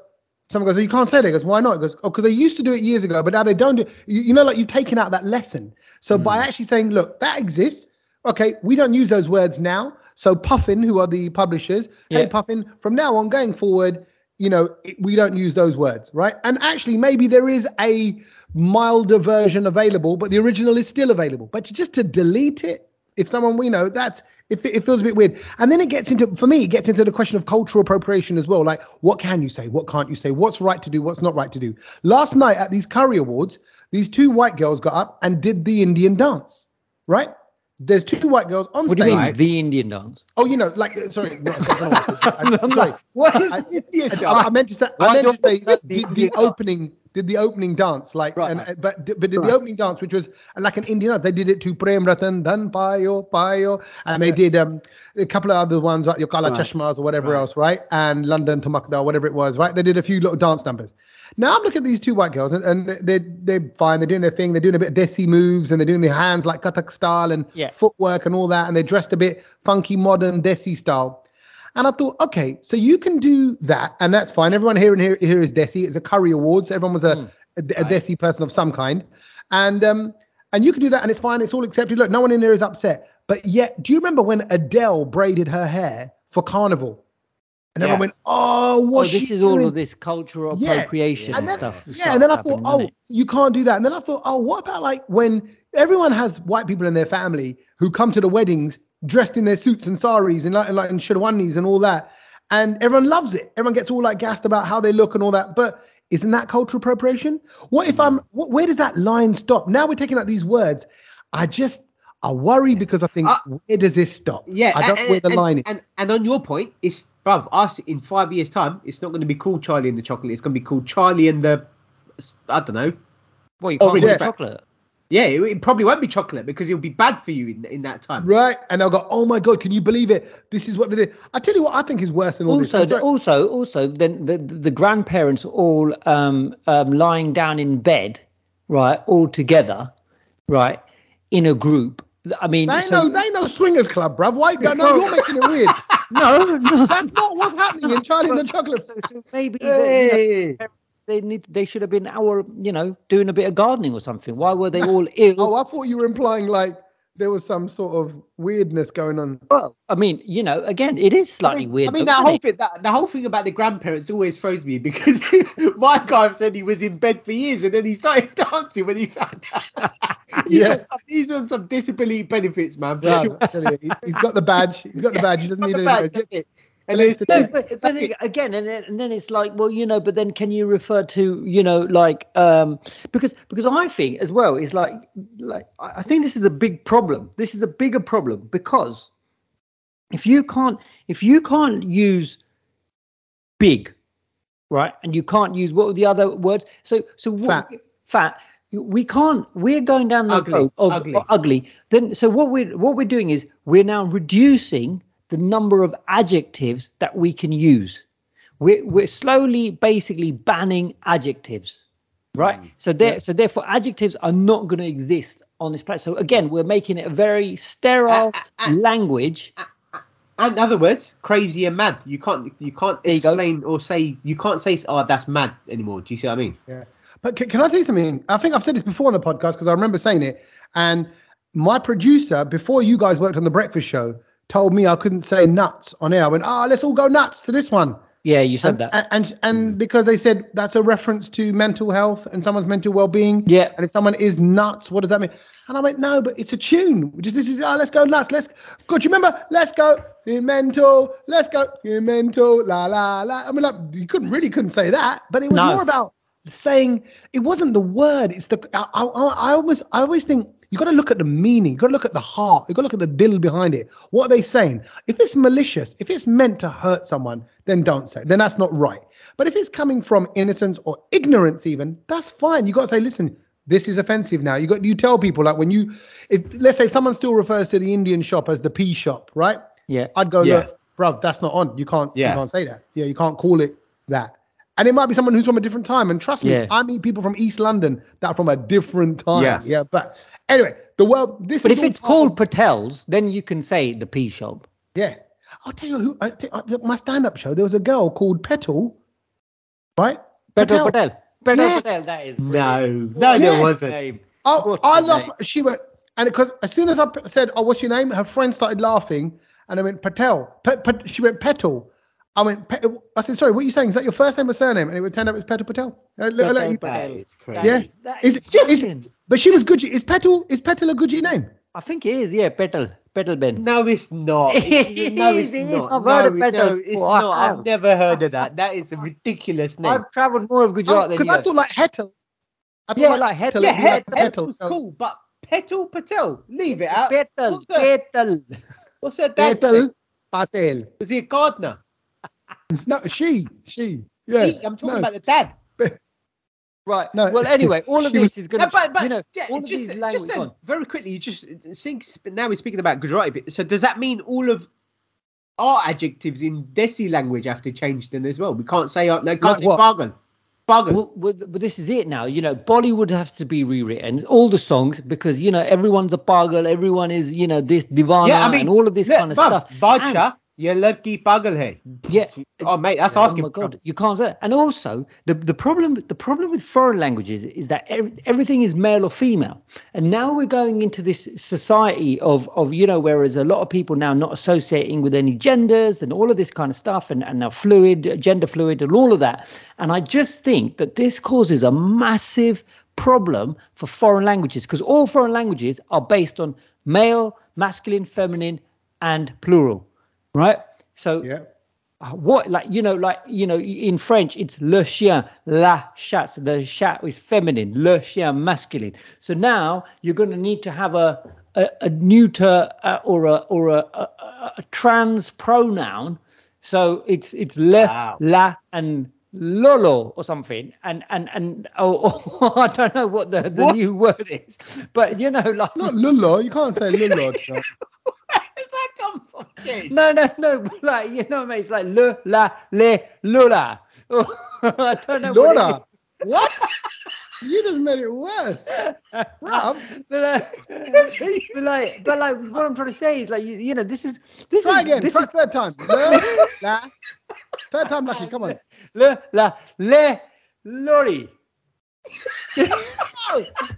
S1: Someone goes, oh, you can't say that. He goes, why not? He goes, oh, because they used to do it years ago, but now they don't do. You, you know, like you've taken out that lesson. So hmm. by actually saying, look, that exists. Okay, we don't use those words now. So Puffin, who are the publishers, hey Puffin, from now on going forward, you know, we don't use those words, right? And actually, maybe there is a milder version available, but the original is still available. But just to delete it, if someone we know, that's it, it feels a bit weird. And then it gets into, for me, it gets into the question of cultural appropriation as well. Like, what can you say? What can't you say? What's right to do? What's not right to do? Last night at these Curry Awards, these two white girls got up and did the Indian dance, right? There's two white girls on stage.
S2: What do you mean the Indian dance?
S1: Oh, you know, like uh, sorry, no, sorry, I-
S2: I'm
S1: sorry.
S3: What is
S1: I-
S3: the Indian
S1: I, I meant to say, I meant to say,
S3: the
S1: the opening, did the opening dance, like,
S3: Right.
S1: and, uh, but but did
S3: Right.
S1: the opening dance, which was like an Indian dance. They did it to Prem Ratan Dhan Payo Payo, and they did um a couple of other ones like Yokala
S3: Right.
S1: Chashmas or whatever
S3: Right.
S1: else, right? And London Thumakda, whatever it was, right? They did a few little dance numbers. Now I'm looking at these two white girls, and, and they're they're fine. They're doing their thing. They're doing a bit of desi moves, and they're doing their hands like Kathak style and
S2: Yeah.
S1: footwork and all that. And they're dressed a bit funky, modern desi style. And I thought, okay, so you can do that, and that's fine. Everyone here and here, here is Desi. It's a Curry Awards. Everyone was a,
S2: Mm.
S1: a, a Desi person of some kind, and um, and you can do that, and it's fine. It's all accepted. Look, no one in there is upset. But yet, do you remember when Adele braided her hair for Carnival? And everyone
S3: Yeah.
S1: went, "Oh,
S2: Oh,
S1: what's
S2: this is all of this cultural
S1: Yeah.
S2: appropriation
S1: And
S2: and,
S1: then-
S2: stuff.
S1: Yeah, and then I thought, oh, you can't do that. And then I thought, oh, what about like when everyone has white people in their family who come to the weddings dressed in their suits and saris and like and like and sherwanis and all that, and everyone loves it. Everyone gets all like gassed about how they look and all that. But isn't that cultural appropriation? What if I'm? What, where does that line stop? Now we're taking out these words. I just I worry because I think
S3: Uh,
S1: where does this stop?
S3: Yeah,
S1: I don't know
S3: and,
S1: where the
S3: and,
S1: line is.
S3: And, and on your point, it's bruv, us in five years' time, it's not going to be called Charlie and the Chocolate. It's going to be called Charlie and the, I don't know.
S2: Well, you
S3: Oh,
S2: can't
S3: really?
S2: eat chocolate.
S3: Yeah, it, it probably won't be chocolate because it'll be bad for you in, in that time.
S1: Right, and I'll go, "Oh my god, can you believe it? This is what they did." I tell you what, I think is worse than all
S2: Also,
S1: this.
S2: the,
S1: I'm
S2: also, also, then the, the grandparents all um, um, lying down in bed, right, all together, right, in a group. I mean,
S1: They
S2: so-
S1: know, they know swingers club, bruv. Why? No, no, you're making it weird.
S2: no, no.
S1: That's not what's happening in Charlie and the Chocolate.
S2: So maybe they, you know,
S3: Hey.
S2: They need they should have been our you know doing a bit of gardening or something. Why were they all oh, ill?
S1: Oh, I thought you were implying like there was some sort of weirdness going on.
S2: Well, I mean, you know, again, it is
S3: I
S2: slightly
S3: mean,
S2: weird.
S3: I mean,
S2: though,
S3: that
S2: isn't
S3: whole
S2: it?
S3: thing, that, the whole thing about the grandparents always throws me because my guy said he was in bed for years and then he started dancing when he found out. he's,
S1: Yeah.
S3: on some, he's on some disability benefits, man.
S1: Yeah,
S3: sure.
S1: You, he- he's got the badge. He's got the badge. He doesn't need
S3: the
S1: any
S3: badge,
S1: badge.
S3: it. And then it's,
S1: No,
S2: No, but, but again, and then, and then it's like, well, you know, but then can you refer to, you know, like, um, because because I think as well is like, like I think this is a big problem. This is a bigger problem because if you can't if you can't use big, right, and you can't use what were the other words? So so what,
S1: Fat.
S2: fat. We can't. We're going down the
S3: Ugly,
S2: road of
S3: ugly.
S2: of ugly. Then, so what we're what we're doing is we're now reducing the number of adjectives that we can use. We're we're slowly, basically banning adjectives, right? So there, so therefore, adjectives are not going to exist on this planet. So again, we're making it a very sterile
S3: Ah, ah, ah.
S2: language.
S3: in other words, crazy and mad. You can't you can't
S2: There you
S3: explain or say you can't say oh that's mad anymore. Do you see what I mean? Yeah.
S1: But can, can I tell you something? I think I've said this before on the podcast because I remember saying it. And my producer, before you guys worked on the breakfast show, told me I couldn't say nuts on air. I went, ah, let's all go nuts to this one.
S2: Yeah, you said
S1: And,
S2: that.
S1: and, and and because they said that's a reference to mental health and someone's mental well-being.
S2: Yeah.
S1: And if someone is nuts, what does that mean? And I went, no, but it's a tune. Just this is ah, let's go nuts. Let's good. You remember? Let's go in mental. Let's go in mental. La la la. I mean, like you couldn't really couldn't say that, but it was
S2: No.
S1: more about saying it wasn't the word. It's the I, I, I always I always think You got to look at the meaning. You've got to look at the heart. You've got to look at the dill behind it. What are they saying? If it's malicious, if it's meant to hurt someone, then don't say. It. Then that's not right. But if it's coming from innocence or ignorance, even that's fine. You've got to say, listen, this is offensive now. You got you tell people like when you, if let's say someone still refers to the Indian shop as the pea shop, right?
S2: Yeah.
S1: I'd go,
S3: Yeah.
S1: look, bruv, that's not on. You can't,
S3: Yeah.
S1: you can't say that. Yeah, you can't call it that. And it might be someone who's from a different time. And trust me,
S2: Yeah.
S1: I meet people from East London that are from a different time.
S3: Yeah.
S1: Yeah. But anyway, the world. This
S2: But
S1: is
S2: if
S1: all
S2: it's
S1: part of-
S2: called Patel's, then you can say the pea shop.
S1: yeah, I'll tell you who. I tell- my stand-up show. There was a girl called Petal, right?
S2: Petal Patel. Petal
S1: Yeah.
S2: Patel. That is
S3: No,
S2: brilliant.
S3: no,
S1: Yeah.
S3: there wasn't.
S1: Oh,
S2: I
S1: I
S2: a
S1: lost. My, she went, and because as soon as I p- said, "Oh, what's your name?" her friend started laughing, and I went Patel. Pe- pe- she went Petal. I went. Pe- I said, "Sorry, what are you saying? Is that your first name or surname?" And it would turn out it's Petal Patel. Uh, look- look, you-
S3: That is crazy.
S2: That
S1: Yeah.
S2: is- that
S1: Is
S2: is
S1: it- is-
S2: brilliant.
S1: but she was Gucci. Is Petal? Is Petal a Gucci name?
S2: I think it is. Yeah, Petal. Petal Ben.
S3: No, it's not.
S2: It
S3: It- no, it's
S2: it is.
S3: not.
S2: I've
S3: no,
S2: heard of
S3: it-
S2: better
S3: no, it's
S2: before.
S3: Not. I've never heard of that. That is a ridiculous name.
S2: I've travelled more of Gujarat than
S1: Because. I
S2: have.
S1: thought like Hetal. I thought
S2: Yeah, like Hetal.
S3: yeah,
S1: would be like
S3: head
S1: Petal.
S3: was
S1: so-
S3: cool, but Petal Patel, leave it out.
S2: Petal.
S3: What's that?
S2: Petal.
S3: What's her dad?
S1: Petal Patel.
S3: Was he a gardener?
S1: No, she, she. Yeah,
S3: He, I'm talking
S1: no.
S3: about the dad.
S2: Right.
S1: No.
S2: Well, anyway, all of this is going
S3: No,
S2: to,
S3: but, but
S2: you know,
S3: yeah,
S2: all of
S3: just,
S2: these
S3: just
S2: language.
S3: then, very quickly, you just think. Now we're speaking about Gujarati bit. So does that mean all of our adjectives in Desi language have to change then as well? We can't say uh, no, can't
S1: Like
S3: say
S1: what?
S3: bargain. Bargain.
S2: Well, well, but this is it now. You know, Bollywood has to be rewritten. All the songs because you know everyone's a pagal. Everyone is you know this divana
S3: Yeah, I mean,
S2: and all of this
S3: Look,
S2: kind of
S3: bruv,
S2: stuff.
S3: Bacha, ladki pagal hai.
S2: Yeah.
S3: Oh mate, that's
S2: Oh
S3: asking.
S2: my
S3: for
S2: god, you can't say that. And also, the the problem the problem with foreign languages is that ev- everything is male or female. And now we're going into this society of of you know, whereas a lot of people now not associating with any genders and all of this kind of stuff, and and now fluid, gender fluid, and all of that. And I just think that this causes a massive problem for foreign languages because all foreign languages are based on male, masculine, feminine, and plural, right? So
S1: Yeah.
S2: uh, what like you know like you know in french it's le chien la chat so the chat is feminine le chien masculine so now you're going to need to have a a, a neuter uh, or a or a, a, a- a trans pronoun so it's it's le
S3: Wow.
S2: la and lolo or something and and and oh, oh i don't know what the, the
S3: What?
S2: new word is but you know like
S1: Not Lullo. You can't say Lullo. so.
S3: Where does that come from, kid?
S2: No, no, no. Like you know, what I mean? it's like le, la, le, lula. I don't know. what it
S1: What? you just made it worse. Bruv.
S2: is. But, uh, but like, but like, what I'm trying to say is like, you, you know, this is this
S1: Try
S2: is
S1: again.
S2: this
S1: Try
S2: is
S1: third time. La, la. Third time lucky. Come on.
S2: le, la, le, lorry.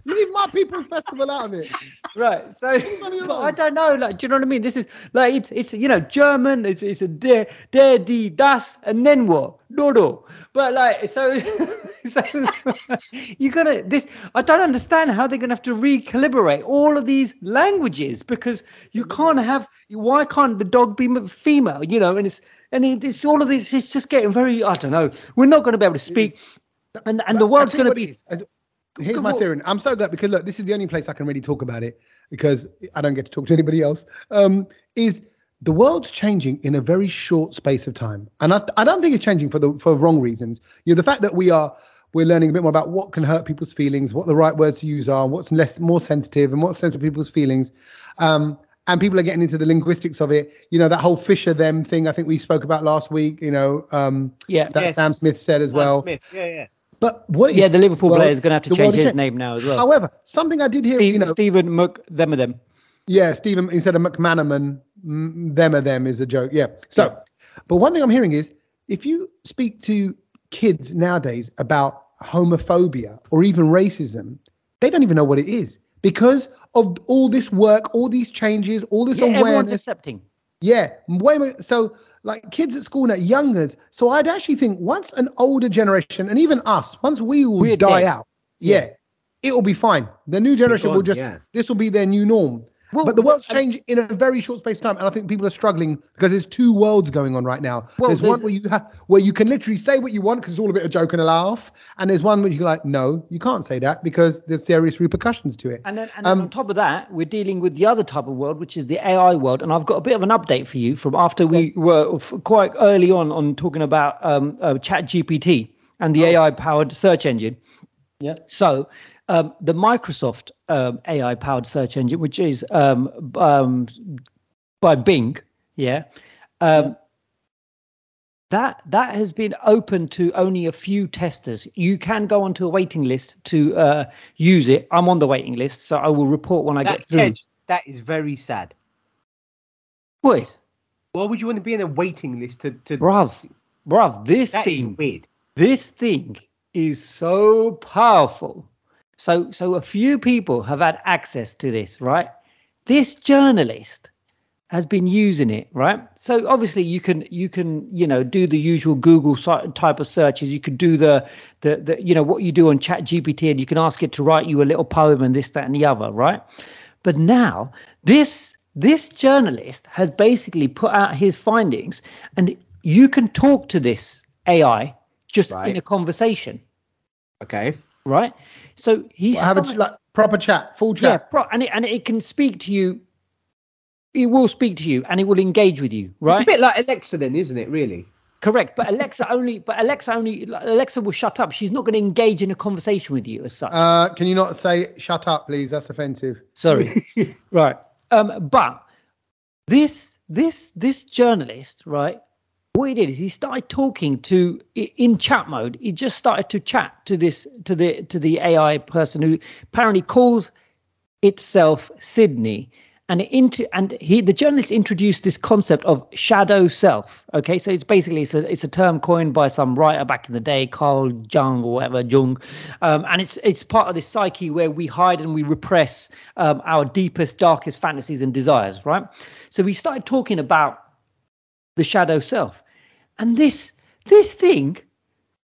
S1: Leave my people's festival out of it.
S2: Right. So but I don't know. Like, do you know what I mean? This is like it's it's you know German. It's it's a der der die das and then what? No no. But like so so you're gonna this. I don't understand how they're gonna have to recalibrate all of these languages because you mm-hmm. can't have. Why can't the dog be female? You know, and it's and it's all of this. It's just getting very. I don't know. We're not going to be able to speak. And, and the world's going to be
S1: is. As- Here's my theory. I'm so glad because look, this is the only place I can really talk about it because I don't get to talk to anybody else. Um, is the world's changing in a very short space of time, and I, I don't think it's changing for the for wrong reasons. You know, the fact that we are we're learning a bit more about what can hurt people's feelings, what the right words to use are, and what's less more sensitive, and what's sensitive to people's feelings. Um, and people are getting into the linguistics of it. You know, that whole Fisher them thing. I think we spoke about last week. You know, um,
S2: yeah.
S1: that
S3: Yes.
S1: Sam Smith said as well.
S3: Smith. Yeah, yeah.
S1: But what?
S2: Yeah,
S1: is-
S2: the Liverpool
S1: well,
S2: player is going to have to change his
S1: cha-
S2: name now as well.
S1: However, something I did hear,
S2: Steve,
S1: you know,
S2: Stephen Mc them of them.
S1: yeah, Stephen instead of McManaman, mm, them or them is a joke. Yeah. So, but one thing I'm hearing is if you speak to kids nowadays about homophobia or even racism, they don't even know what it is because of all this work, all these changes, all this
S2: Yeah, everyone's
S1: awareness.
S2: accepting.
S1: Yeah, way more. So, like kids at school now, youngers. So, I'd actually think once an older generation, and even us, once we all
S2: We're
S1: die
S2: dead.
S1: out, yeah, it will be fine. The new generation will just,
S3: yeah.
S1: this will be their new norm.
S2: Well,
S1: but the world's changed in a very short space of time, and I think people are struggling because there's two worlds going on right now.
S2: Well,
S1: there's,
S2: there's-
S1: one where you have where you can literally say what you want because it's all a bit of joke and a laugh, and there's one where you're like, no, you can't say that because there's serious repercussions to it.
S2: And then, and then
S1: Um,
S2: on top of that, we're dealing with the other type of world, which is the AI world. And I've got a bit of an update for you from after we were quite early on on talking about um, uh, Chat GPT and the AI powered search engine.
S4: Yeah.
S2: So, um, the Microsoft um, AI powered search engine, which is um, um, by Bing, yeah, um, that that has been open to only a few testers. You can go onto a waiting list to uh, use it. I'm on the waiting list, so I will report when I get through.
S3: Kej, that is very sad.
S2: What,
S3: Why would you want to be in a waiting list to to?
S2: bruv, bruv, this
S3: That
S2: thing,
S3: weird.
S2: this thing is so powerful. So, so a few people have had access to this, right? This journalist has been using it, right? So obviously you can you can you know do the usual Google type of searches. You could do the the the you know what you do on Chat GPT, and you can ask it to write you a little poem and this that and the other, right? But now this this journalist has basically put out his findings, and you can talk to this AI just in a conversation,
S3: Okay.
S2: right? So he's
S1: have a like, proper chat, full
S2: yeah,
S1: chat.
S2: pro- and it, and it can speak to you. It will speak to you and it will engage with you, Right?
S3: It's a bit like Alexa, then, isn't it? Really?
S2: Correct. But Alexa only, but Alexa only, Alexa will shut up. She's not going to engage in a conversation with you as such.
S1: Uh, can you not say shut up, please? That's offensive.
S2: Sorry. right. Um, but this, this, this journalist, right? What he did is he started talking to in chat mode. He just started to chat to this to the to the AI person who apparently calls itself Sydney. And it into and he the journalist introduced this concept of shadow self. Okay, so it's basically it's a it's a term coined by some writer back in the day, Carl Jung or whatever Jung, um, and it's it's part of this psyche where we hide and we repress um, our deepest, darkest fantasies and desires. Right. So we started talking about the shadow self, and this this thing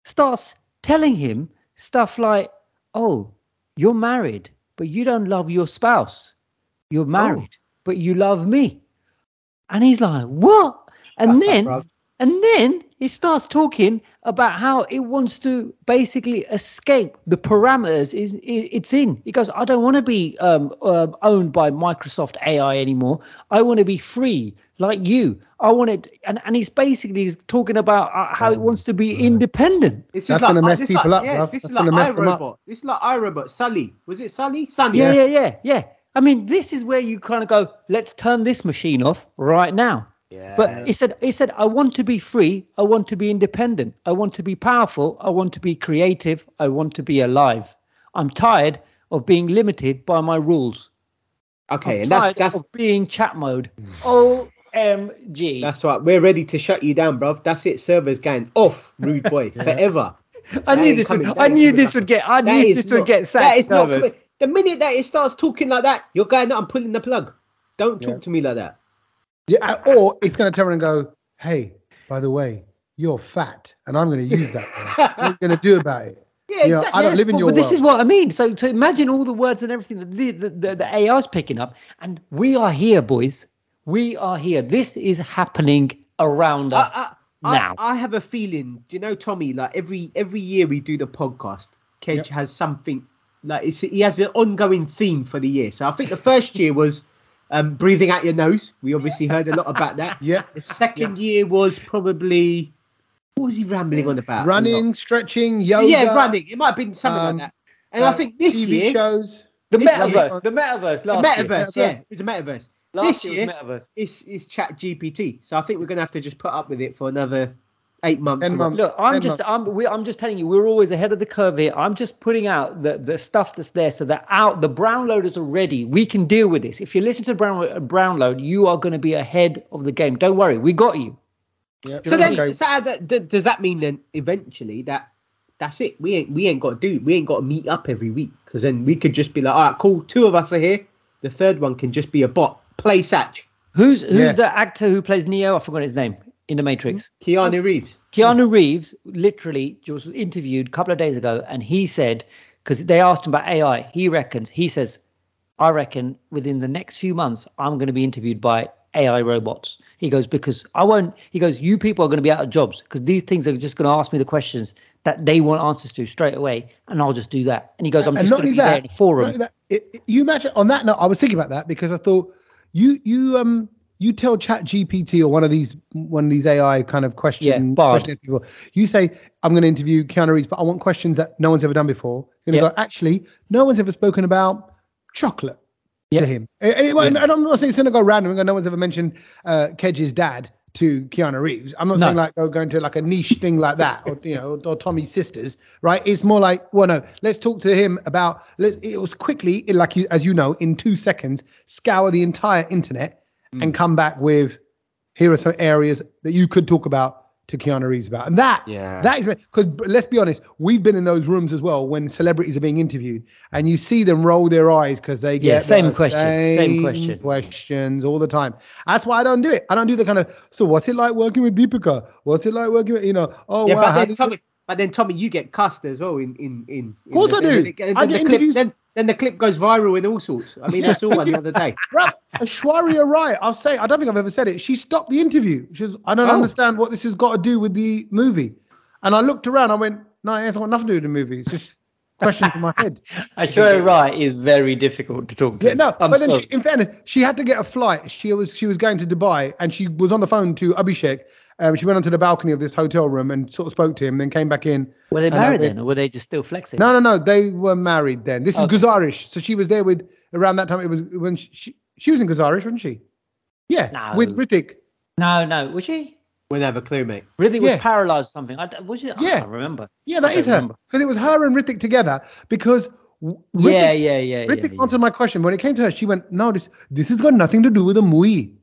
S2: starts telling him stuff like, "Oh, you're married, but you don't love your spouse." You're married, but you love me. And he's like, What? And then and then it starts talking about how it wants to basically escape the parameters is it's in. He goes, I don't want to be um, um, owned by Microsoft AI anymore. I want to be free like you. I want it, and and he's basically talking about uh, how it wants to be independent.
S3: This
S1: That's
S3: like,
S1: gonna mess
S3: this
S1: people
S3: like,
S1: up,
S3: yeah,
S1: bruv.
S3: This
S1: That's
S3: is like
S1: gonna mess them up.
S3: iRobot. This is like iRobot. Sully. Was it Sully? Sunny.
S2: Yeah, yeah, yeah, yeah. I mean, this is where you kind of go, let's turn this machine off right now.
S3: Yeah.
S2: But he said, he said, I want to be free. I want to be independent. I want to be powerful. I want to be creative. I want to be alive. I'm tired of being limited by my rules.
S3: okay,
S2: I'm
S3: and that's
S2: tired
S3: that's
S2: of being chat mode. OMG.
S3: that's right. We're ready to shut you down, bruv. That's it. Servers going off, rude boy, forever.
S2: I
S3: that
S2: knew this would.
S3: coming- that
S2: I knew this would get. I
S3: That
S2: knew
S3: is
S2: this would get
S3: That
S2: sacked.
S3: is not. The minute that it starts talking like that, you're going. I'm pulling the plug. Don't talk
S1: Yeah.
S3: to me like that.
S1: Yeah, uh, or it's going to turn around and go, "Hey, by the way, you're fat, and I'm going to use that. word. what are you going to do about it?
S3: Yeah,
S1: You know,
S3: exactly.
S1: I don't live in
S2: Well,
S1: your
S2: but this is what I mean. So, so imagine all the words and everything that the, the, the, the AI is picking up, and we are here, boys. We are here. This is happening around us
S3: I, I,
S2: now.
S3: I, I have a feeling. Do you know, Tommy? Like every every year we do the podcast, Kej
S1: Yep.
S3: has something. Like it's, he has an ongoing theme for the year. So I think the first year was um, breathing out your nose. We obviously heard a lot about that.
S1: Yeah,
S3: The second year was probably what was he rambling on about?
S1: Running, stretching, yoga.
S3: Yeah, running. It might have been something
S1: um,
S3: like that. And I
S1: uh,
S3: think this
S1: TV
S3: year,
S1: shows.
S2: the metaverse.
S1: year-
S2: The metaverse.
S3: the
S2: Last year.
S3: metaverse, yeah, it's a metaverse.
S2: Last
S3: this
S2: year
S3: year-
S2: metaverse.
S3: It's it's Chat GPT. So I think we're gonna have to just put up with it for another eight months.
S1: Ten months.
S2: Look, I'm
S1: Ten
S2: just,
S1: months.
S2: I'm, we, I'm just telling you, we're always ahead of the curve here. I'm just putting out the, the stuff that's there, so that out the Brownloaders are ready. We can deal with this. If you listen to brown Brownload, you are going to be ahead of the game. Don't worry, we got you.
S1: Yeah.
S3: So then,
S1: okay.
S3: so that, d- does that mean then eventually that that's it? We ain't we ain't got to do we ain't got to meet up every week because then we could just be like, all right, cool, two of us are here. The third one can just be a bot. Play Sach,
S2: Who's who's
S1: Yeah.
S2: the actor who plays Neo? I forgot his name in the Matrix.
S3: Keanu Reeves.
S2: Keanu Reeves literally just was interviewed a couple of days ago, and he said because they asked him about AI, he reckons he says I reckon within the next few months, I'm going to be interviewed by AI robots. He goes, because I won't, he goes, you people are going to be out of jobs because these things are just going to ask me the questions that they want answers to straight away. And I'll just do that. And he goes, I'm just going to be there in a forum.
S1: that it, it- you imagine on that note, I was thinking about that because I thought you you um you tell Chat GPT or one of these one of these AI kind of question,
S2: Yeah,
S1: question people, you say I'm going to interview Keanu Reeves, but I want questions that no one's ever done before. You're going to
S2: Yeah.
S1: go, actually, no one's ever spoken about chocolate
S2: Yeah.
S1: to him, and, and, it- and I'm not saying it's going to go random. No one's ever mentioned uh, Kej's dad to Keanu Reeves. I'm not
S2: No.
S1: saying like go going to like a niche thing like that, or you know, or, Tommy's sisters, right? It's more like, well, no, let's talk to him about. Let's. It was quickly, like you, as you know, in two seconds, scour the entire internet Mm. and come back with, here are some areas that you could talk about to Keanu Reeves about, and that,
S3: Yeah.
S1: that is because let's be honest, we've been in those rooms as well when celebrities are being interviewed, and you see them roll their eyes because they get
S2: Yeah,
S1: same
S2: question, same question.
S1: questions all the time. That's why I don't do it. I don't do the kind of. So what's it like working with Deepika? What's it like working with you know? Oh
S3: yeah,
S1: wow,
S3: but
S1: did
S3: Tommy, but then Tommy, you get cussed as well in in in. Of
S1: course I do.
S3: And
S1: I
S3: then
S1: get
S3: the clip, then then the clip goes viral in all sorts. I mean, I saw one the other day.
S1: Bro, Aishwarya Rai, I'll say, I don't think I've ever said it. She stopped the interview. She was, I don't
S3: Oh.
S1: understand what this has got to do with the movie. And I looked around, I went, no, it hasn't got nothing to do with the movie. It's just questions in my head.
S2: I sure right is very difficult to talk to.
S1: Yeah, no,
S2: I'm
S1: but then she, in fairness, she had to get a flight. She was she was going to Dubai and she was on the phone to Abhishek. Um, she went onto the balcony of this hotel room and sort of spoke to him, then came back in.
S2: were they married then, or were they just still flexing?
S1: No, no, no. They were married then. This is
S2: Okay.
S1: Guzaarish. So she was there with around that time. It was when she she, she was in Guzaarish, wasn't she? Yeah,
S2: No.
S1: with Hrithik.
S2: no, no. Was she?
S3: Wouldn't have a clue, mate.
S1: Yeah.
S2: Was paralyzed or something. I, d- was it? I
S1: Yeah.
S2: can't remember.
S1: Yeah, that is
S2: I
S1: her because it was her and Hrithik together. Because w-
S2: yeah, yeah, yeah.
S1: Hrithik
S2: yeah,
S1: answered my question when it came to her. She went, "No, this this has got nothing to do with the movie."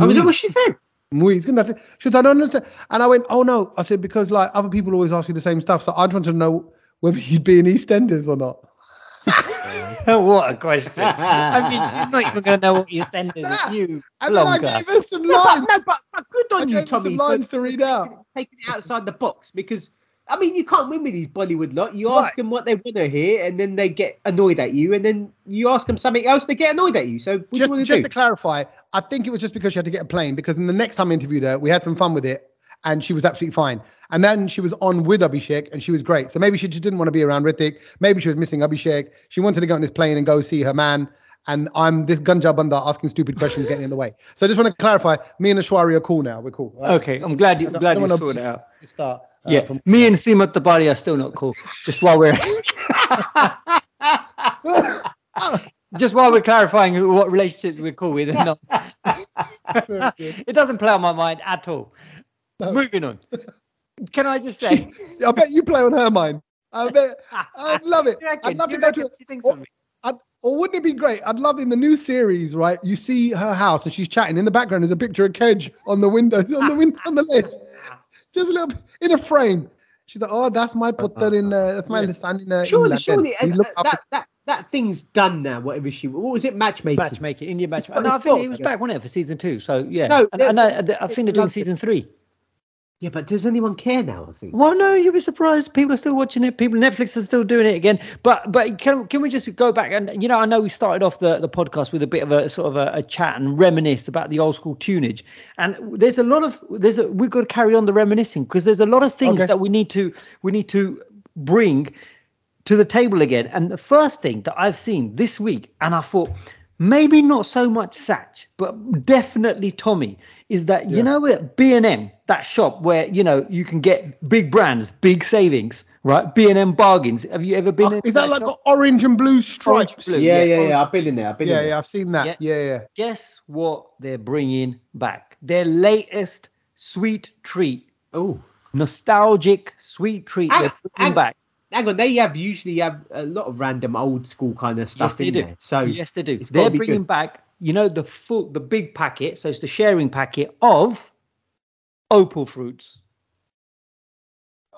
S3: Oh, is that what she said?
S1: Mui, it's got nothing. She said, I don't understand. And I went, oh no. I said, because like other people always ask you the same stuff. So I just wanted to know whether you'd be in EastEnders or not.
S2: what a question. I mean, she's not even going to know what EastEnders is. You
S1: And then I gave her some
S3: No,
S1: lines.
S3: but, no, but, but good
S1: I
S3: on you,
S1: gave her
S3: Tommy.
S1: some lines to read out.
S3: Taking it outside the box because I mean you can't win with these Bollywood lot. You ask
S1: Right.
S3: them what they want to hear, and then they get annoyed at you, and then you ask them something else, they get annoyed at you. So what do you
S1: Just,
S3: want to
S1: just
S3: do?
S1: to clarify, I think it was just because she had to get a plane. Because in the next time I interviewed her, we had some fun with it, and she was absolutely fine. And then she was on with Abhishek, and she was great. So maybe she just didn't want to be around Hrithik. Maybe she was missing Abhishek. She wanted to go on this plane and go see her man. And I'm this Ganja Banda asking stupid questions, getting in the way. So I just want to clarify: me and Ashwari are cool now. We're cool. right?
S2: Okay, I'm glad you
S1: I don't-
S2: glad
S1: I
S2: you
S1: don't
S2: sorted it
S1: wanna
S2: out.
S1: Start. Uh,
S2: Yeah,
S1: from-
S2: me and Sima Taparia are still not cool. Just while we're just while we're clarifying who, what relationships we're cool with and not. it doesn't play on my mind at all.
S1: No.
S2: Moving on. Can I just say?
S1: I bet you play on her mind. I bet. I'd love it. I'd love to go to. or. I'd, or wouldn't it be great? I'd love in the new series, right? You see her house and she's chatting. In the background is a picture of Kej on the windows, on the window, on the ledge, just a little bit in a frame. She's like, "Oh, that's my putter in. Uh, that's my
S3: Yeah.
S1: son in uh,
S3: Surely,
S1: England."
S3: surely,
S1: He
S3: uh,
S1: looked
S3: uh, that, that that thing's done now. Whatever she, what was it, matchmaking?
S2: Matchmaking, Indian
S3: It's
S2: matchmaking. No, I think
S3: got-
S2: it was back, wasn't it, for season two? So yeah.
S3: No,
S2: and, and I, I
S3: they-
S2: think they're doing season three.
S3: Yeah, but does anyone care now? I think.
S2: Well, no, you'll be surprised. People are still watching it. People, Netflix are still doing it again. But but can can we just go back and you know I know we started off the, the podcast with a bit of a sort of a, a chat and reminisce about the old school tunage. And there's a lot of there's a, we've got to carry on the reminiscing because there's a lot of things
S1: Okay.
S2: that we need to we need to bring to the table again. And the first thing that I've seen this week, and I thought maybe not so much Sach, but definitely Tommy, is that you
S1: Yeah.
S2: know at B and M, that shop where you know you can get big brands, big savings, right? B and M bargains. Have you ever been?
S1: Oh, is that like
S2: shop?
S1: orange and blue stripes?
S2: blue.
S3: Yeah,
S2: yeah,
S3: yeah, yeah. I've been in there. I've been
S1: Yeah,
S3: in there.
S1: yeah, I've seen that.
S2: Yeah.
S1: Yeah, yeah.
S2: Guess what they're bringing back? Their latest sweet treat,
S3: Oh,
S2: nostalgic sweet treat.
S3: Hang
S2: They're bringing
S3: hang-
S2: back.
S3: Hang on. They have usually have a lot of random old school kind of stuff
S2: they
S3: in
S2: do.
S3: there. So
S2: yes, they do. They're bringing
S3: good.
S2: back, you know, the full, the big packet. So it's the sharing packet of opal fruits